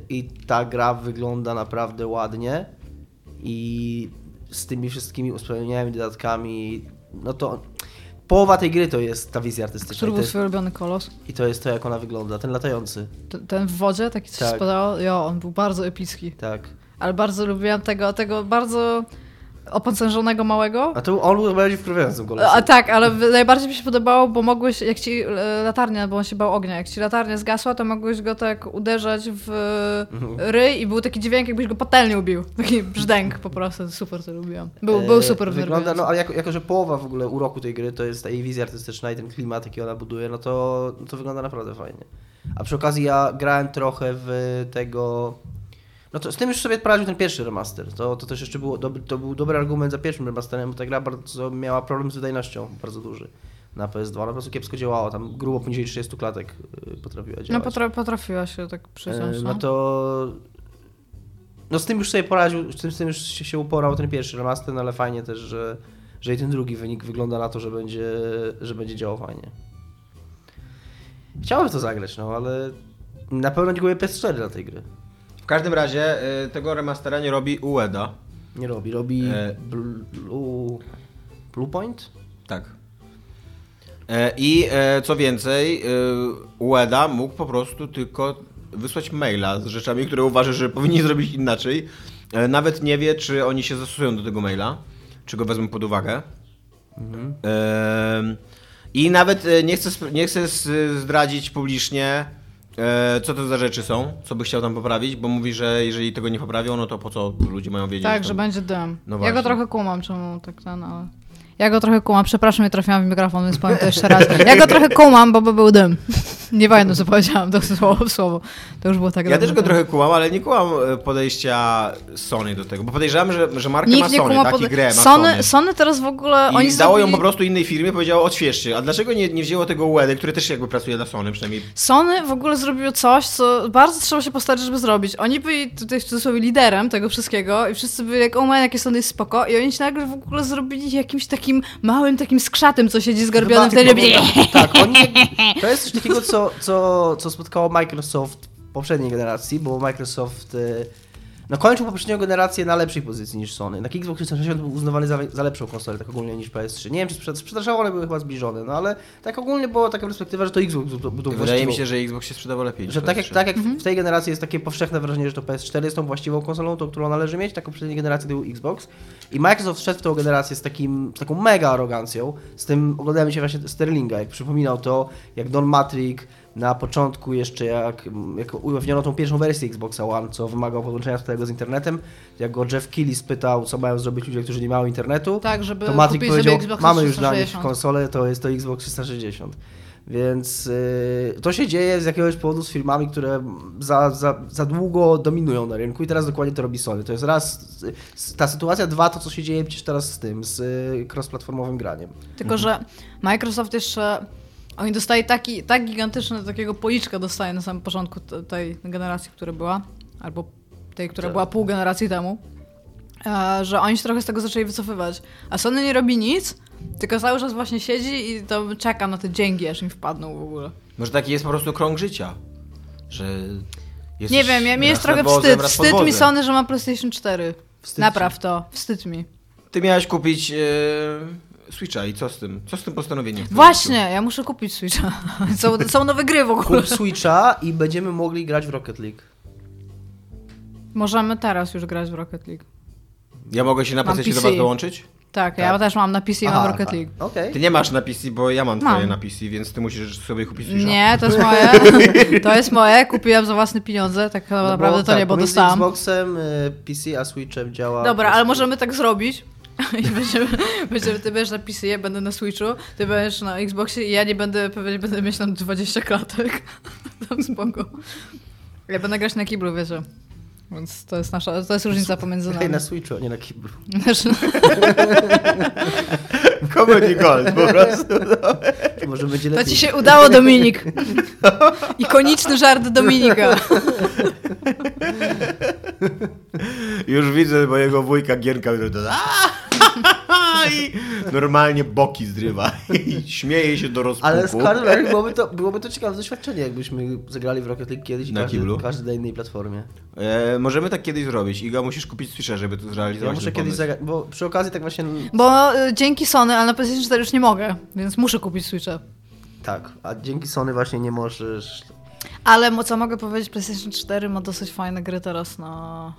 i ta gra wygląda naprawdę ładnie i z tymi wszystkimi usprawnieniami, dodatkami, no to połowa tej gry to jest ta wizja artystyczna Który był jest, twój ulubiony kolos? i to jest to, jak ona wygląda, ten latający, T- Ten w wodzie, taki coś Tak. spadało? Jo, on był bardzo epicki. tak. Ale bardzo lubiłem tego, tego bardzo opancerzonego małego. A to on był bardziej wkurwiającym kolesem. A tak, ale najbardziej mi się podobało, bo mogłeś, jak ci e, latarnia, bo on się bał ognia, jak ci latarnia zgasła, to mogłeś go tak uderzać w Mhm. ryj i był taki dźwięk, jakbyś go patelnie ubił. Taki brzdęk po prostu, super to lubiłem. Był, E, był super Wygląda, no ale jako, jako, że połowa w ogóle uroku tej gry to jest ta jej wizja artystyczna i ten klimat, jaki ona buduje, no to, no to wygląda naprawdę fajnie. A przy okazji ja grałem trochę w tego... No to z tym już sobie poradził ten pierwszy remaster. To, to też jeszcze było, dobry, to był dobry argument za pierwszym remasterem, bo ta gra bardzo miała problem z wydajnością, bardzo duży na PS2. Ona po prostu kiepsko działała, tam grubo poniżej 30 klatek y, potrafiła działać. No potra potrafiła się tak przyciąć, E, no. No to. No z tym już sobie poradził, z tym, z tym już się, uporał ten pierwszy remaster, no ale fajnie też, że, że i ten drugi wynik wygląda na to, że będzie, że będzie działał fajnie. Chciałbym w to zagrać, no ale Na pewno nie kupię PS4 dla tej gry. W każdym razie y, tego remastera nie robi Ueda. Nie robi. Robi E. Blue... Bluepoint? Tak. E, I e, co więcej, Ueda mógł po prostu tylko wysłać maila z rzeczami, które uważa, że powinni *laughs* zrobić inaczej. Nawet nie wie, czy oni się zastosują do tego maila, czy go wezmą pod uwagę. E, I nawet nie chcę, nie chcę zdradzić publicznie, e, co to za rzeczy są, co by chciał tam poprawić, bo mówi, że jeżeli tego nie poprawią, no to po co ludzie mają wiedzieć? Tak, że będzie dym. No ja go trochę kumam, czemu tak ten, ale... Ja go trochę kumam, przepraszam, nie trafiłam w mikrofon, więc powiem to jeszcze raz. Ja go trochę kumam, bo by był dym. Nie pamiętam, co powiedziałam, to słowo w słowo. To już było tak Ja dawno też go trochę kułam, ale nie kułam e, podejścia Sony do tego, bo podejrzewam, że, że marka Nikt ma Sony, tak? pod... I grę ma Sony, Sony. Sony teraz w ogóle... I oni dało zrobili... ją po prostu innej firmie, powiedziało odświeżcie. A dlaczego nie, nie wzięło tego UED, który też jakby pracuje dla Sony przynajmniej? Sony w ogóle zrobiło coś, co bardzo trzeba się postarać, żeby zrobić. Oni byli tutaj w cudzysłowie liderem tego wszystkiego i wszyscy byli jak, o man, jakie Sony jest spoko i oni się nagle w ogóle zrobili jakimś takim małym takim skrzatem, co siedzi zgarbiony w telewizji. Tak, oni, *laughs* to jest coś takiego, co, co, co spotkało Microsoft w poprzedniej generacji, bo Microsoft y, no, kończył poprzednią generację na lepszej pozycji niż Sony. Na Xbox 360 był uznawany za, za lepszą konsolę, tak ogólnie niż PS3. Nie wiem, czy sprzed- sprzedażowo one były chyba zbliżone, no ale tak ogólnie była taka perspektywa, że to Xbox był, był Wydaje właściwą- mi się, że Xbox się sprzedawał lepiej. niż że tak jak, PS3. tak jak w tej generacji jest takie powszechne wrażenie, że to PS4 jest tą właściwą konsolą, tą, którą należy mieć, taką poprzedniej generacji to był Xbox. I Microsoft wszedł w tą generację z, takim, z taką mega arogancją. Z tym oglądałem się właśnie Sterlinga, jak przypominał to, jak Don Matrix na początku jeszcze, jak, jak ujawniono tą pierwszą wersję Xboxa One, co wymagał podłączenia tego z internetem, jak go Jeff Keighley spytał, co mają zrobić ludzie, którzy nie mają internetu, Tak, żeby to Matrix kupić powiedział, mamy już dla nich 360. konsolę, to jest to Xbox 360. Więc yy, to się dzieje z jakiegoś powodu z firmami, które za, za, za długo dominują na rynku i teraz dokładnie to robi Sony. To jest raz ta sytuacja, dwa to co się dzieje przecież teraz z tym, z y, cross-platformowym graniem. Tylko, że Microsoft jeszcze. Oni dostali taki, tak gigantyczny takiego policzka dostaje na samym początku te- tej generacji, która była, albo tej, która Tak. była pół generacji temu, e, że oni się trochę z tego zaczęli wycofywać. A Sony nie robi nic, tylko cały czas właśnie siedzi i to czeka na te dzięki, aż im wpadną w ogóle. Może taki jest po prostu krąg życia, że nie wiem, ja, mi jest trochę wstyd. Wstyd mi. Sony, że ma PlayStation 4. Wstyd Napraw to, wstyd mi. Ty miałeś kupić e, Switcha i co z tym? Co z tym postanowieniem? Właśnie, ja muszę kupić Switcha. *laughs* Są, są nowe gry w ogóle. Kup Switcha i będziemy mogli grać w Rocket League. Możemy teraz już grać w Rocket League. Ja mogę się na PC do was dołączyć? Tak, ja też mam na PC i mam Rocket tak. League. Okej. Ty nie masz na PC, bo ja mam twoje Mam. na PC, więc ty musisz sobie kupić Switcha. Nie, to jest moje. *laughs* To jest moje, kupiłam za własne pieniądze, tak No bo naprawdę to tak, nie, bo dostałam. Xboxem, y, PC a Switchem działa... Dobra, ale możemy tak zrobić. *laughs* I będziemy, będziemy, ty będziesz na PC, ja będę na Switchu, ty będziesz na Xboxie i ja nie będę, pewnie będę mieć tam 20 klatek. *laughs* Tam spoko. Ja będę grać na kiblu, wiecie. Więc to jest nasza, to jest różnica pomiędzy nami. na Switchu, a nie na kiblu. Znaczy, *laughs* Comedy Gold po prostu. Może będzie To lepiej. ci się udało, Dominik. Ikoniczny żart Dominika. Już widzę mojego wujka Gierka, który to *laughs* i normalnie boki zrywa i śmieje się do rozpuku. Ale z razem byłoby to, byłoby to ciekawe doświadczenie, jakbyśmy zagrali w Rocket League kiedyś Na każdy, kiblu? każdy na innej platformie. E, możemy tak kiedyś zrobić. Iga, musisz kupić Switcha, żeby to zrealizować. Ja muszę kiedyś zagrać, bo przy okazji tak właśnie... Bo y, dzięki Sony, ale na PlayStation 4 już nie mogę, więc muszę kupić Switcha. Tak, a dzięki Sony właśnie nie możesz... Ale co mogę powiedzieć, PlayStation 4 ma dosyć fajne gry teraz na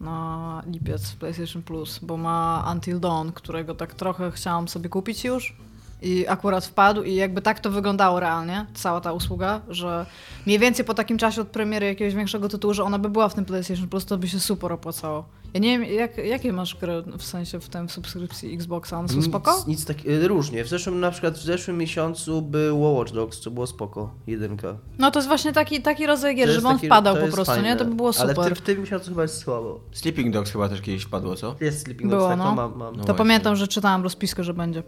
na lipiec w PlayStation Plus, bo ma Until Dawn, którego tak trochę chciałam sobie kupić już i akurat wpadł i jakby tak to wyglądało realnie, cała ta usługa, że mniej więcej po takim czasie od premiery jakiegoś większego tytułu, że ona by była w tym PlayStation Plus, to by się super opłacało. Ja nie wiem, jak, jakie masz gry w sensie w tym w subskrypcji Xboxa, one są spoko? Nic, nic tak, y, różnie. W zeszłym, na przykład w zeszłym miesiącu było Watch Dogs, co było spoko, jedynka. No to jest właśnie taki, taki rodzaj gier, żeby on taki- wpadał po prostu, fajne. nie? To by było super. Ale w, tym- w tym miesiącu chyba jest słabo. Sleeping Dogs chyba też kiedyś wpadło, co? Jest Sleeping Było, Dogs, tak, no. to mam, mam. No To właśnie. pamiętam, że czytałam rozpiskę, że będzie.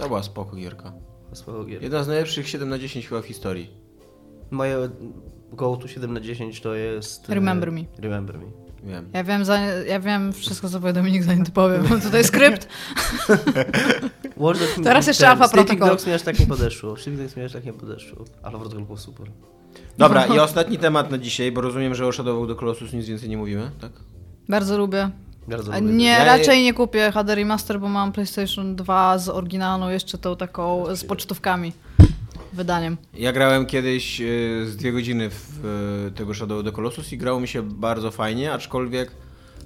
To była spoko gierka. Spoko gier. Jedna z najlepszych 7 na 10 chyba w historii. Moje go to 7 na 10 to jest... y, Remember Me. Remember Me. Wiem. Ja wiem, za, ja wiem wszystko, co powie Dominik, zanim to powiem. Mam tutaj skrypt. *laughs* Teraz jeszcze Sleeping Protocol. Dogs mi aż tak nie podeszło. Sleeping Dogs mi aż tak nie podeszło. Alpha Protocol było super. Dobra, i ostatni temat na dzisiaj, bo rozumiem, że o Shadow of the Colossus nic więcej nie mówimy, tak? Bardzo lubię. Bardzo A lubię. nie, Ja- raczej nie kupię HD Remaster, bo mam PlayStation 2 z oryginalną, jeszcze tą taką z pocztówkami. Wydaniem. Ja grałem kiedyś y, z dwie godziny w y, tego Shadow of the Colossus i grało mi się bardzo fajnie, aczkolwiek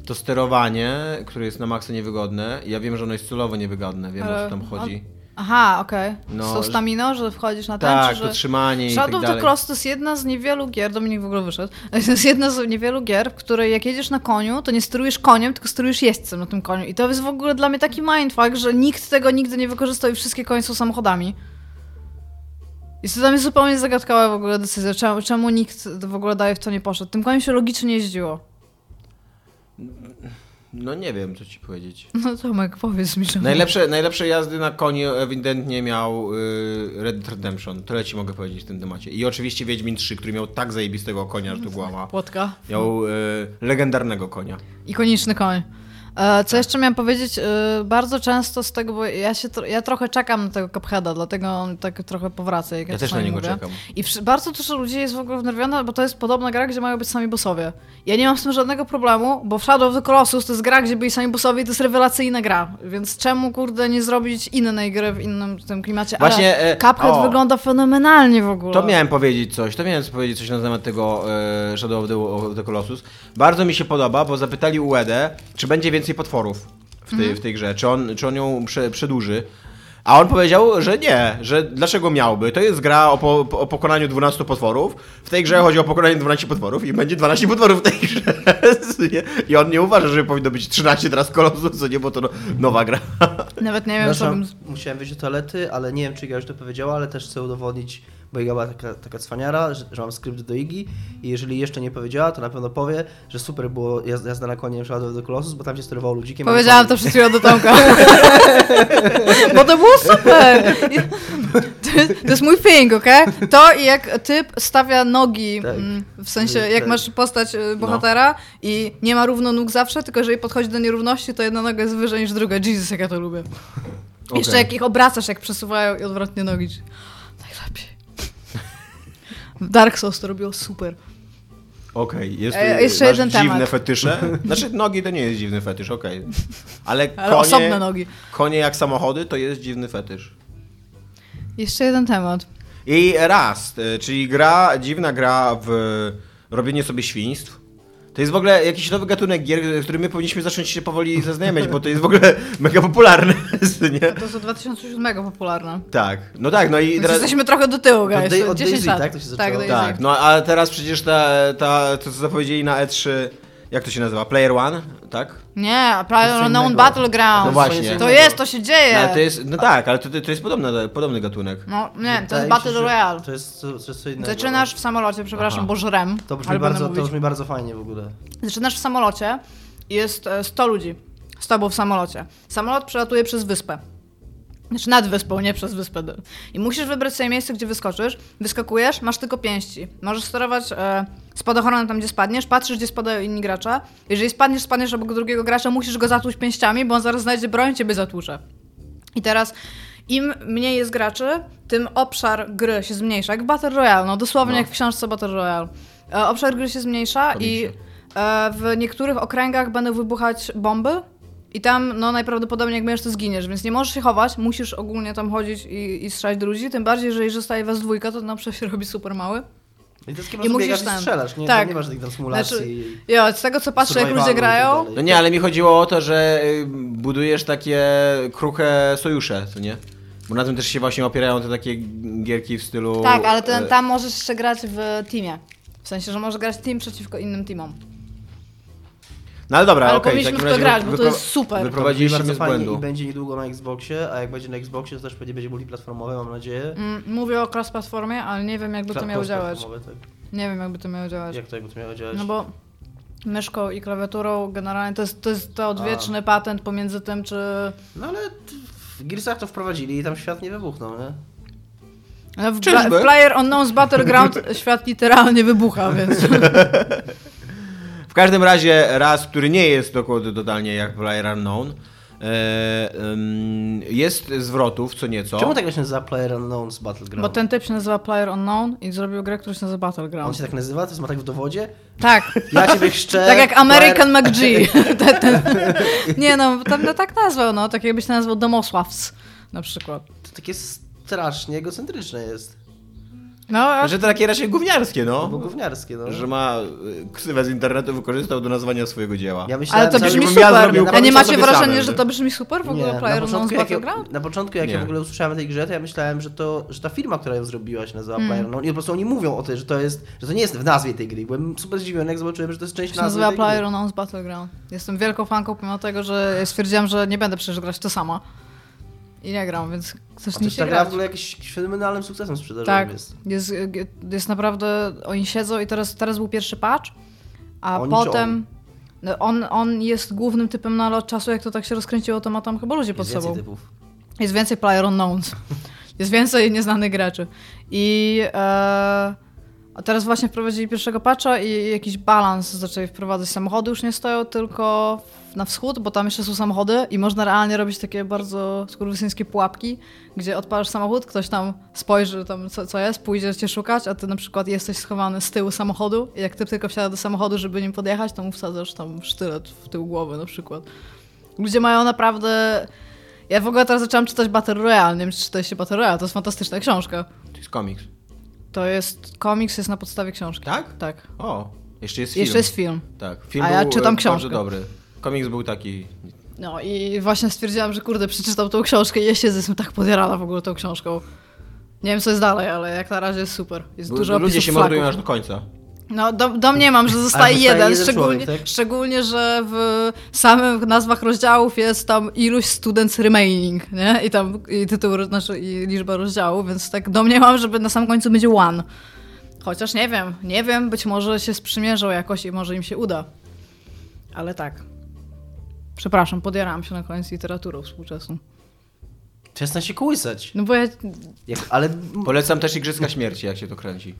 to sterowanie, które jest na maksa niewygodne, ja wiem, że ono jest celowo niewygodne, wiem o Ale- co tam chodzi. Aha, okej. No, z tą że- staminą, że wchodzisz na ten, Tak, czy to że... trzymanie i Shadow tak of the dalej. Colossus to jest jedna z niewielu gier, Dominik w ogóle wyszedł, *laughs* to jest jedna z niewielu gier, w której jak jedziesz na koniu, to nie sterujesz koniem, tylko sterujesz jeźdźcem na tym koniu. I to jest w ogóle dla mnie taki mindfuck, że nikt tego nigdy nie wykorzystał i wszystkie konie są samochodami. I to dla mnie zupełnie zagadkowa w ogóle decyzja, czemu, czemu nikt w ogóle dalej w to nie poszedł. Tym koniem się logicznie jeździło. No nie wiem, co ci powiedzieć. *laughs* No Tomek, powiedz mi, że... Najlepsze, najlepsze jazdy na koniu ewidentnie miał y, Red Dead Redemption. Tyle ci mogę powiedzieć w tym temacie. I oczywiście Wiedźmin 3, który miał tak zajebistego konia, że to głama. Płotka. Miał y, legendarnego konia. Ikoniczny koń. E, Co jeszcze miałam powiedzieć? E, Bardzo często z tego, bo ja się ja trochę czekam na tego Cupheada, dlatego on tak trochę powraca. Jak Ja ja też na niego mówię. czekam. I bardzo dużo ludzi jest w ogóle wnerwione, bo to jest podobna gra, gdzie mają być sami bossowie. Ja nie mam z tym żadnego problemu, bo w Shadow of the Colossus to jest gra, gdzie byli sami bossowie i to jest rewelacyjna gra. Więc czemu, kurde, nie zrobić innej gry w innym tym klimacie? Właśnie, Ale Cuphead o. wygląda fenomenalnie w ogóle. To miałem powiedzieć coś, to miałem powiedzieć coś na temat tego e, Shadow of the, of the Colossus. Bardzo mi się podoba, bo zapytali Uedę, czy będzie więcej potworów w tej, Mhm. w tej grze, czy on, czy on ją prze, przedłuży. A on powiedział, że nie, że dlaczego miałby? To jest gra o, po, o pokonaniu 12 potworów. W tej grze chodzi o pokonanie 12 potworów i będzie 12 potworów w tej grze. *laughs* I on nie uważa, że powinno być 13 teraz kolosów, co nie, bo to no, nowa gra. Nawet nie wiem, co bym... musiałem wyjść do toalety, ale nie wiem, czy Iga już to powiedziała, ale też chcę udowodnić, bo Iga była taka, taka cwaniara, że, że mam skrypt do Igi i jeżeli jeszcze nie powiedziała, to na pewno powie, że super było jazda, jazda na konie Shadow the Colossus, bo tam się sterowało ludzikiem. Powiedziałam to przed chwilą do Tomka. *laughs* Bo to było super. To jest, to mój thing, okej? To i jak typ stawia nogi, Tak. mm, w sensie Tak. jak masz postać y, bohatera i nie ma równo nóg zawsze, tylko jeżeli podchodzi do nierówności, to jedna noga jest wyżej niż druga. Jesus, jak ja to lubię. *laughs* Jeszcze Okej. jak ich obracasz, jak przesuwają i odwrotnie nogi. Dark Souls to robiło super. Okej, jest E, jeszcze jeden dziwne temat. fetysze. *laughs* Znaczy nogi to nie jest dziwny fetysz, okej. Ale, Ale konie, osobne nogi. konie jak samochody to jest dziwny fetysz. Jeszcze jeden temat. I Rust, e, czyli gra, dziwna gra w robienie sobie świństw. To jest w ogóle jakiś nowy gatunek gier, z którym my powinniśmy zacząć się powoli zaznajamiać, bo to jest w ogóle *laughs* mega popularne, *laughs* nie? To jest od 2007 popularne. Tak, no tak, no i Więc teraz... jesteśmy trochę do tyłu, Od guys. Day- od 10 Daisy, lat. tak? To się tak, zaczęło? Daisy. Tak, no a teraz przecież ta, ta, to co zapowiedzieli na E3, jak to się nazywa? Player One, tak? Nie, Player Unknown innego. Battleground. No właśnie. To jest, to się dzieje. No, to jest, no tak, ale to, to jest podobny, podobny gatunek. No nie, to jest Battle Royale. To jest, to, to jest co innego. Zaczynasz w samolocie, przepraszam, Aha. bo żrem. To brzmi, bardzo, to brzmi bardzo fajnie w ogóle. Zaczynasz w samolocie i jest e, 100 ludzi z tobą w samolocie. Samolot przelatuje przez wyspę. Znaczy nad wyspą, nie przez wyspę. I musisz wybrać sobie miejsce, gdzie wyskoczysz. Wyskakujesz, masz tylko pięści. Możesz sterować e, spadochronem tam, gdzie spadniesz, patrzysz, gdzie spadają inni gracze. Jeżeli spadniesz, spadniesz obok drugiego gracza, musisz go zatłuć pięściami, bo on zaraz znajdzie broń ciebie zatłucze. I teraz im mniej jest graczy, tym obszar gry się zmniejsza. Jak Battle Royale, no dosłownie No. jak w książce Battle Royale. E, obszar gry się zmniejsza i e, w niektórych okręgach będą wybuchać bomby i tam no najprawdopodobniej jak będziesz to zginiesz, więc nie możesz się chować, musisz ogólnie tam chodzić i, i strzelać do ludzi, tym bardziej, że jeżeli zostaje was dwójka, to na przykład się robi super mały. I to jest I I musisz tam- strzelasz, nie, tak. nie masz tych tam symulacji. Znaczy, Ja z tego co patrzę, jak ludzie tak grają. No nie, ale mi chodziło o to, że y, budujesz takie kruche sojusze, co nie? Bo na tym też się właśnie opierają te takie gierki w stylu... tak, ale ten, e, tam możesz jeszcze grać w teamie. W sensie, że możesz grać team przeciwko innym teamom. No ale dobra, Ale okej. powinniśmy w to grać, bo to jest super. Wyprowadziliśmy bardzo z fajnie błędu. i będzie niedługo na Xboxie, a jak będzie na Xboxie, to też pewnie będzie multiplatformowe, mam nadzieję. Mm, mówię o cross-platformie, ale nie wiem jakby to miało działać. tak. Nie wiem jakby to miało działać. Jak to jakby to miało działać? No bo myszką i klawiaturą generalnie to jest, to jest to odwieczny patent pomiędzy tym, czy... No ale w Gearsach to wprowadzili i tam świat nie wybuchnął, nie? No w, Czyżby? W Player Unknown's Battleground *laughs* świat literalnie wybucha, więc... *laughs* W każdym razie raz, który nie jest dokładnie totalnie jak Player Unknown, E, jest zwrotów co nieco. Czemu tak się nazywa Player Unknown's Battleground? Bo ten typ się nazywa Player Unknown i zrobił grę, która się nazywa On Battleground. się tak nazywa? To jest ma tak w dowodzie? Tak. Ja ciebie chrzczę. Tak jak American Player- McG. *laughs* Ten- ten- Nie no, tam no, tak nazwał, no. Tak jakbyś nazwał Domosławc na przykład. To takie strasznie egocentryczne jest. No, a Że to takie raczej gówniarskie, No. Bo no. gówniarskie, no. Że ma y, ksywę z internetu wykorzystał do nazwania swojego dzieła. Ja myślałem, ale to brzmi żebym ja super. zrobił A nie macie wrażenia, że to brzmi super w ogóle Nie, Player na początku, jak, ja- na początku jak ja Nie. w ogóle usłyszałem o tej grze, to ja myślałem, że to, że ta firma, która ją zrobiła się nazywa Hmm. Player No i po prostu oni mówią o tym, że to jest, że to nie jest w nazwie tej gry. Byłem super zdziwiony, jak zobaczyłem, że to jest część To się nazwy nazywa tej Player. Unknown's Battleground. Jestem wielką fanką, pomimo tego, że stwierdziłam, że nie będę przecież grać to sama. I nie gram, więc chcesz się ta gra w ogóle jakimś fenomenalnym sukcesem sprzedażowym Tak, jest. jest, jest naprawdę, oni siedzą i teraz, teraz był pierwszy patch, a Oni potem no, on, on jest głównym typem, no ale od czasu jak to tak się rozkręciło, to ma tam chyba ludzie pod Jest sobą. typów. Jest więcej player unknowns. *laughs* Jest więcej nieznanych graczy. I e, a teraz właśnie wprowadzili pierwszego patcha i jakiś balans zaczęli wprowadzać. Samochody już nie stoją tylko na wschód, bo tam jeszcze są samochody i można realnie robić takie bardzo skurwysyńskie pułapki, gdzie odpalasz samochód, ktoś tam spojrzy tam co, co jest, pójdzie cię szukać, a ty na przykład jesteś schowany z tyłu samochodu i jak ty tylko wsiada do samochodu, żeby nim podjechać, to mu wsadzasz tam sztylet w tył głowy na przykład. Ludzie mają naprawdę... Ja w ogóle teraz zaczęłam czytać Battle Royale, nie wiem czy czytaliście Battle Royale, to jest fantastyczna książka. To jest komiks. To jest, komiks jest na podstawie książki. Tak? Tak. O, jeszcze jest film. Jeszcze jest film. Tak, film A ja był czytam e, książkę. bardzo dobry. Komiks był taki... No i właśnie stwierdziłam, że kurde, przeczytam tą książkę i ja siedzę, jestem tak podjarana w ogóle tą książką. Nie wiem co jest dalej, ale jak na razie jest super. Jest Lu- dużo Ludzie się flaków. mordują aż do końca. No, do, domniemam, że *laughs* zostaje jeden, jeden szczególnie, człowiek, tak? szczególnie, że w samych nazwach rozdziałów jest tam iluś students remaining, nie? I tam i tytuł, znaczy i liczba rozdziałów, więc tak domniemam, że na sam końcu będzie one. Chociaż nie wiem, nie wiem, być może się sprzymierzą jakoś i może im się uda. Ale tak. Przepraszam, podjarałam się na koniec literaturą współczesną. Przestań się kołysać. No bo ja... Jak, ale Polecam też Igrzyska Śmierci, jak się to kręci.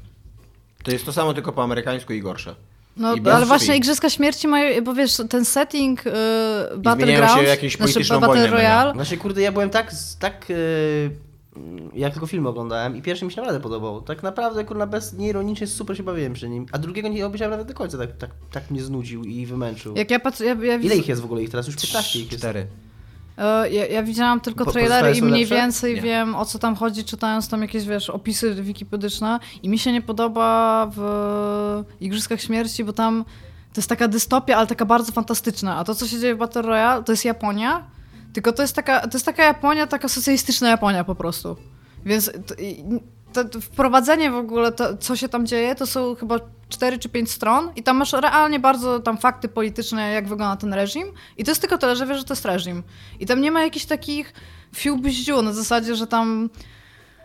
To jest to samo, tylko po amerykańsku i gorsze. No, I ale właśnie. Igrzyska Śmierci mają, bo wiesz, ten setting yy, zmieniają Battlegrounds, się jakąś znaczy Battle Royale, Właśnie, kurde, ja byłem tak, tak yy, jak tylko film oglądałem i pierwszy mi się naprawdę podobał. Tak naprawdę, kurna, bez nieironicznie super się bawiłem przy nim, a drugiego nie obejrzałem nawet do końca, tak, tak, tak mnie znudził i wymęczył. Jak ja patrzę, ja, ja, Ile ich jest w ogóle ich teraz? Już 15 ich jest. Cztery. ja, ja widziałam tylko trailery i mniej lepsze? więcej Nie. wiem o co tam chodzi, czytając tam jakieś, wiesz, opisy wikipedyczne i mi się nie podoba w Igrzyskach Śmierci, bo tam to jest taka dystopia, ale taka bardzo fantastyczna, a to co się dzieje w Battle Royale to jest Japonia, tylko to jest taka, to jest taka Japonia, taka socjalistyczna Japonia po prostu. Więc to, to, wprowadzenie w ogóle, to, co się tam dzieje, to są chyba 4 czy 5 stron i tam masz realnie bardzo tam fakty polityczne, jak wygląda ten reżim i to jest tylko tyle, że wiesz, że to jest reżim. I tam nie ma jakichś takich fiu bździu na zasadzie, że tam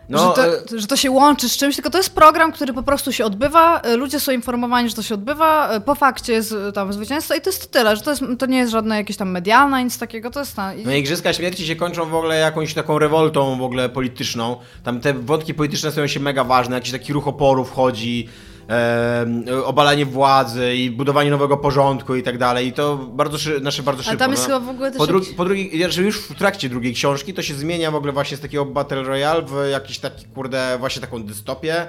No, że, to, e, że to się łączy z czymś, tylko to jest program, który po prostu się odbywa, y, ludzie są informowani, że to się odbywa, y, po fakcie jest tam zwycięstwo i to jest tyle, że to, jest, to nie jest żadne jakieś tam medialne, nic takiego, to jest ta, i, No Igrzyska Śmierci się kończą w ogóle jakąś taką rewoltą w ogóle polityczną. Tam te wątki polityczne stają się mega ważne, jakiś taki ruch oporu wchodzi, em, obalanie władzy i budowanie nowego porządku i tak dalej. I to bardzo, szy, znaczy bardzo szybko. Ale tam jest no. chyba w ogóle też Po, drugi, po drugiej, znaczy już w trakcie drugiej książki to się zmienia w ogóle właśnie z takiego Battle Royale w jakiś taki, kurde, właśnie taką dystopię.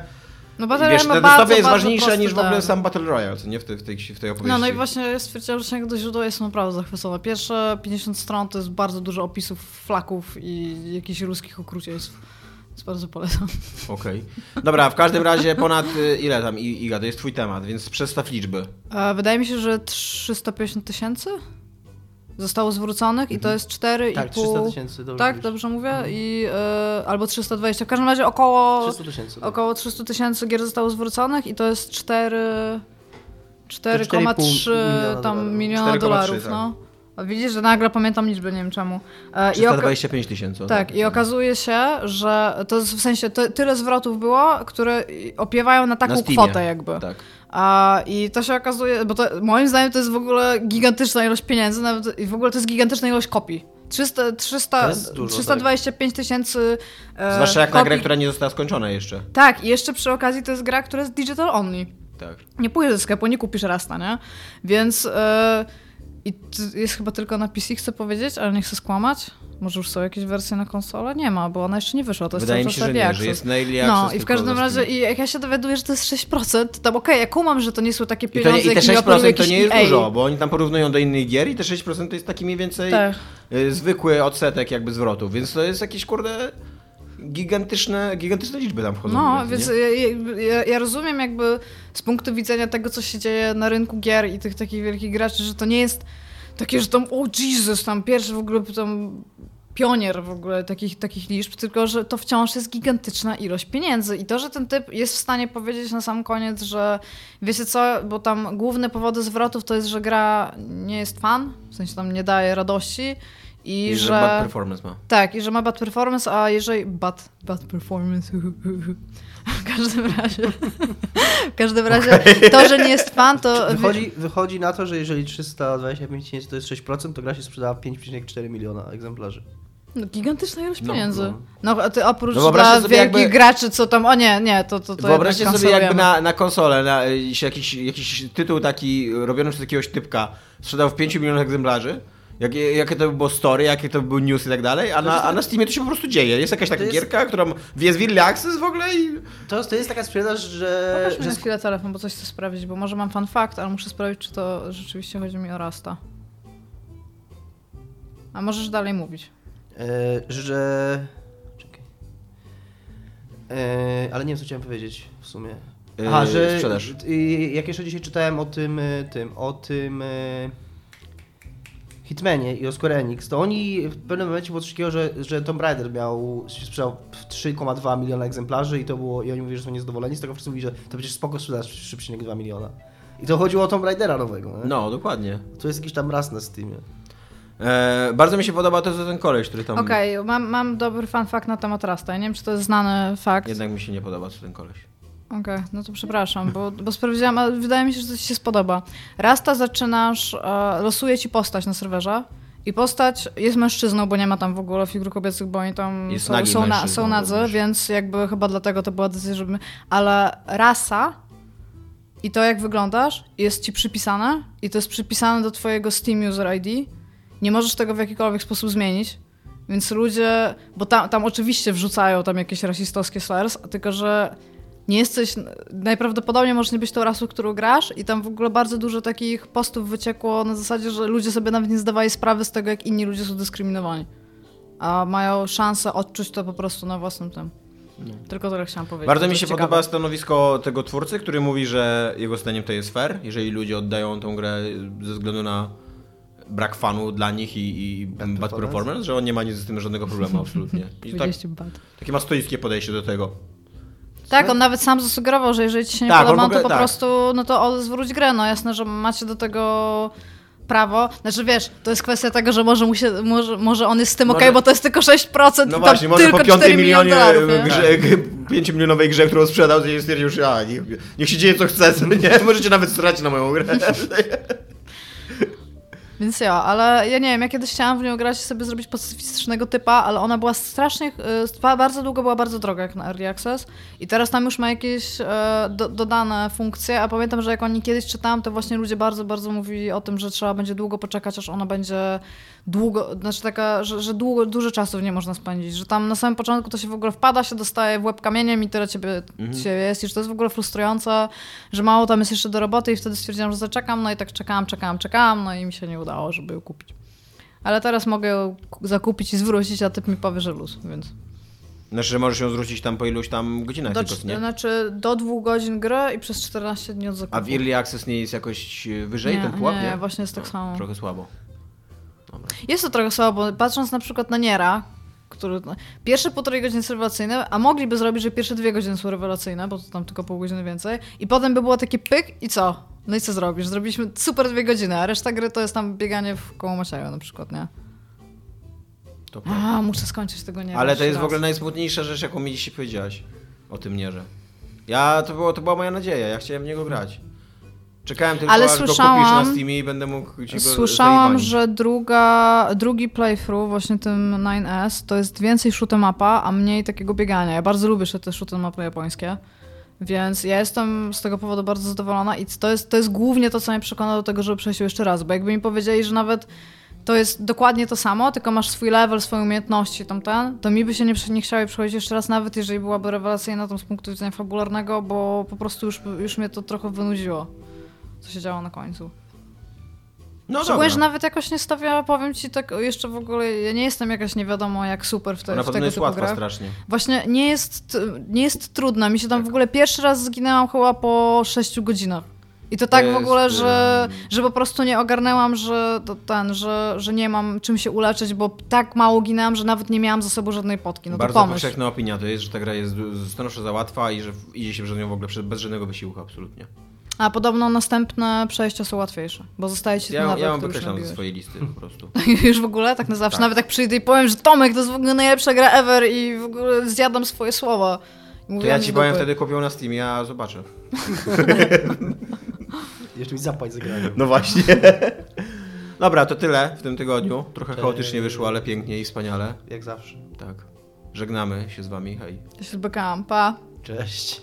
No Battle Royale ta ma bardzo, jest bardzo ważniejsza prosty niż w ogóle sam Battle Royale, co nie w tej, w tej, w tej opowieści. No, no i właśnie ja stwierdziłam, że do źródła jestem naprawdę zachwycona. Pierwsze 50 stron to jest bardzo dużo opisów flaków i jakichś ruskich okrucieństw. Więc bardzo polecam. Okej. Dobra, w każdym razie ponad y, ile tam, I- Iga, to jest twój temat, więc przestaw liczby. Wydaje mi się, że 350 tysięcy zostało zwróconych i to jest 4,5... Tak, 300 tysięcy. dobrze Tak, mówisz. dobrze mówię? I, e, albo 320. W każdym razie około 300 tysięcy. tak. około 300 tysięcy gier zostało zwróconych i to jest 4 4,5 4,3 miliona tam dolarów. miliona 4,3, dolarów, tak. no. Widzisz, że nagle pamiętam liczbę, nie wiem czemu. E, i oka- 325 tysięcy. tak, i okazuje się, że to jest w sensie to, tyle zwrotów było, które opiewają na taką Na kwotę jakby. Tak. A, I to się okazuje, bo to, moim zdaniem to jest w ogóle gigantyczna ilość pieniędzy, nawet i w ogóle to jest gigantyczna ilość kopii. 300, To 300, jest dużo, 325 tysięcy e, Zwłaszcza jak na kopii. grę, która nie została skończona jeszcze. Tak, i jeszcze przy okazji to jest gra, która jest digital only. Tak. Nie pójdziesz do sklepu, nie kupisz rasta, nie? Więc e, I jest chyba tylko na PC, chcę powiedzieć, ale nie chcę skłamać. Może już są jakieś wersje na konsolę? Nie ma, bo ona jeszcze nie wyszła. To jest Wydaje mi się, że nie, że jest na early No i w każdym razie, i jak ja się dowiaduję, że to jest 6%, to tam okej, ja kumam, że to nie są takie I, to pieniądze, nie, I te jakimi 6% operuje to nie jest EA. dużo, bo oni tam porównują do innych gier i te 6% to jest taki mniej więcej Tak. y, zwykły odsetek jakby zwrotów, więc to jest jakieś kurde gigantyczne, gigantyczne liczby tam wchodzą. No, więc ja, ja, ja rozumiem jakby z punktu widzenia tego, co się dzieje na rynku gier i tych takich wielkich graczy, że to nie jest takie, że tam, o Jesus, tam pierwszy w ogóle tam pionier w ogóle takich, takich liczb, tylko że to wciąż jest gigantyczna ilość pieniędzy i to, że ten typ jest w stanie powiedzieć na sam koniec, że wiecie co, bo tam główne powody zwrotów to jest, że gra nie jest fan, w sensie tam nie daje radości i, I że że... bad performance ma. Tak, i że ma bad performance, a jeżeli... Bad, bad performance. *laughs* W każdym razie... W każdym razie to, że nie jest fan, to... Wychodzi, wychodzi na to, że jeżeli 325 tysięcy to jest 6%, to gra się sprzedała w 5,4 miliona egzemplarzy. No, gigantyczna ilość No, pieniędzy. No, a ty oprócz No dla wielkich jakby- graczy, co tam... O nie, nie, to to, to Wyobraźcie sobie jakby na, na konsolę na, y, jakiś, jakiś tytuł taki robiony przez jakiegoś typka sprzedał w 5 milionach egzemplarzy. Jakie, jakie to by było story, jakie to by był news i tak dalej, a na, a na Steamie to się po prostu dzieje. Jest jakaś taka jest- gierka, która jest w Early Access w ogóle i... To, to jest taka sprzedaż, że... Pokaż mi że na chwilę telefon, bo coś chcę sprawdzić, bo może mam fan fakt, ale muszę sprawdzić, czy to rzeczywiście chodzi mi o Rasta. A możesz dalej mówić. E, że... Czekaj. E, ale nie wiem, co chciałem powiedzieć w sumie. Yy, Aha, że... sprzedaż. Jak jeszcze dzisiaj czytałem o tym, y, tym, o tym... Hitmanie i o Square Enix, to oni w pewnym momencie było coś takiego, że, że Tomb Raider miał, sprzedał w 3,2 miliona egzemplarzy i to było, i oni mówili, że są niezadowoleni z tego, wszyscy mówili, że to przecież spoko sprzedaż 3,2 miliona. I to chodziło o Tomb Raidera nowego, nie? No, dokładnie. To jest jakiś tam raz na Steamie. E, bardzo mi się podoba to, że ten koleś, który tam... Okej, mam, mam dobry fan fakt na temat Rasta. Ja nie wiem, czy to jest znany fakt. Jednak mi się nie podoba, co ten koleś. Okej, no to przepraszam, bo, bo sprawdziłam, ale wydaje mi się, że to ci się spodoba. Rasta zaczynasz, e, losuje ci postać na serwerze i postać jest mężczyzną, bo nie ma tam w ogóle figur kobiecych, bo oni tam Jest są, są, na, są nadzy, również. więc jakby chyba dlatego to była decyzja, żeby... Ale rasa i to, jak wyglądasz, jest ci przypisane i to jest przypisane do twojego Steam User ID. Nie możesz tego w jakikolwiek sposób zmienić. Więc ludzie, bo tam, tam oczywiście wrzucają tam jakieś rasistowskie slurs, tylko że nie jesteś, najprawdopodobniej możesz nie być tą rasą, którą grasz i tam w ogóle bardzo dużo takich postów wyciekło na zasadzie, że ludzie sobie nawet nie zdawali sprawy z tego, jak inni ludzie są dyskryminowani. A mają szansę odczuć to po prostu na własnym tym. Tylko tyle chciałam powiedzieć. Bardzo mi się jest podoba ciekawe. stanowisko tego twórcy, który mówi, że jego zdaniem to jest fair, jeżeli ludzie oddają tą grę ze względu na brak fanu dla nich i, i bad, performance. performance, że on nie ma nic z tym żadnego problemu absolutnie. I *laughs* tak, bad. takie ma stoickie podejście do tego. Tak, on nawet sam zasugerował, że jeżeli ci się nie Tak, podoba, ogóle- to po tak. prostu no to zwróć grę. No jasne, że macie do tego prawo. Znaczy wiesz, to jest kwestia tego, że może, mu się, może, może on jest z tym Może- okej, bo to jest tylko 6% No i właśnie, tam może tylko po 4 piątej miliony milionie dolarów. nie? grze, *laughs* 5 milionowej grze, którą sprzedał, to stwierdził, że a, niech, niech się dzieje co chce, *laughs* nie? Możecie nawet strać na moją grę. *laughs* Więc ja, ale ja nie wiem, ja kiedyś chciałam w nią grać i sobie zrobić pacyfistycznego typa, ale ona była strasznie, y, bardzo długo była bardzo droga jak na Early Access i teraz tam już ma jakieś e, do, dodane funkcje, a pamiętam, że jak oni kiedyś czytałam, to właśnie ludzie bardzo, bardzo mówili o tym, że trzeba będzie długo poczekać, aż ona będzie długo, znaczy taka, że, że długo, dużo czasu w nie można spędzić, że tam na samym początku to się w ogóle wpada, się dostaje w łeb kamieniem i tyle ciebie, ciebie jest i że to jest w ogóle frustrujące, że mało tam jest jeszcze do roboty i wtedy stwierdziłam, że zaczekam, no i tak czekałam, czekałam, czekałam, no i mi się nie udało, żeby ją kupić. Ale teraz mogę ją ku- zakupić i zwrócić, a typ mi powie, że luz, więc... Znaczy, że możesz ją zwrócić tam po iluś tam godzinach Do, tylko, nie? znaczy do dwóch godzin gry i przez 14 dni od zakupu. A w Early Access nie jest jakoś e, wyżej nie, ten pułap, nie, nie? właśnie jest tak samo. Trochę słabo. Jest to trochę słabo, bo patrząc na przykład na Niera, który no, pierwsze półtorej godziny są rewelacyjne, a mogliby zrobić, że pierwsze dwie godziny są rewelacyjne, bo to tam tylko pół godziny więcej, i potem by było takie pyk i co? No i co zrobisz? Zrobiliśmy super dwie godziny, a reszta gry to jest tam bieganie w koło Macieja na przykład, nie? To. A, muszę skończyć tego Niera. Ale to jest w raz. ogóle najsmutniejsza rzecz, jaką mi dzisiaj powiedziałaś o tym Nierze. Ja, to, było, to była moja nadzieja, ja chciałem w niego grać. Czekałem tylko, Ale aż go słyszałam- kupisz na Steamie i będę mógł ci go Słyszałam, że druga, drugi playthrough, właśnie tym 9S, to jest więcej shoot'em upa, a mniej takiego biegania. Ja bardzo lubię te shoot'em upy japońskie. Więc ja jestem z tego powodu bardzo zadowolona i to jest, to jest głównie to, co mnie przekona do tego, żeby przejść jeszcze raz, bo jakby mi powiedzieli, że nawet to jest dokładnie to samo, tylko masz swój level, swoje umiejętności, tamten, to mi by się nie, nie chciało przechodzić jeszcze raz, nawet jeżeli byłaby rewelacyjna tam z punktu widzenia fabularnego, bo po prostu już, już mnie to trochę wynudziło, co się działo na końcu. No Szczególnie, dobra. że nawet jakoś nie stawiała, powiem ci tak jeszcze w ogóle, ja nie jestem jakaś nie wiadomo jak super w, te, Ona w tego jest typu łatwa grach. strasznie. Właśnie nie jest, nie jest trudna. Mi się tam w ogóle pierwszy raz zginęłam chyba po 6 godzinach. I to tak w jest, ogóle, że, ym, że po prostu nie ogarnęłam, że to ten, że, że nie mam czym się uleczyć, bo tak mało ginęłam, że nawet nie miałam za sobą żadnej potki. No to Bardzo pomyśl. powszechna opinia to jest, że ta gra jest stanowczo za łatwa i że idzie się przez nią w ogóle bez żadnego wysiłku, absolutnie. A podobno następne przejścia są łatwiejsze, bo zostaje ci ten Ja, level, ja ją wykreślam ze swojej listy po prostu. *laughs* Już w ogóle tak na zawsze. Tak. Nawet jak przyjdę i powiem, że Tomek to jest w ogóle najlepsza gra ever i w ogóle zjadam swoje słowa. To ja "Nie ci dupy". powiem wtedy kupią na Steamie, a zobaczę. *laughs* Jeszcze mi zapać zagranie. No właśnie. Dobra, to tyle w tym tygodniu. Trochę chaotycznie wyszło, ale pięknie i wspaniale. Jak zawsze. Tak. Żegnamy się z wami, hej. Ja się zbykałam. Pa. Cześć.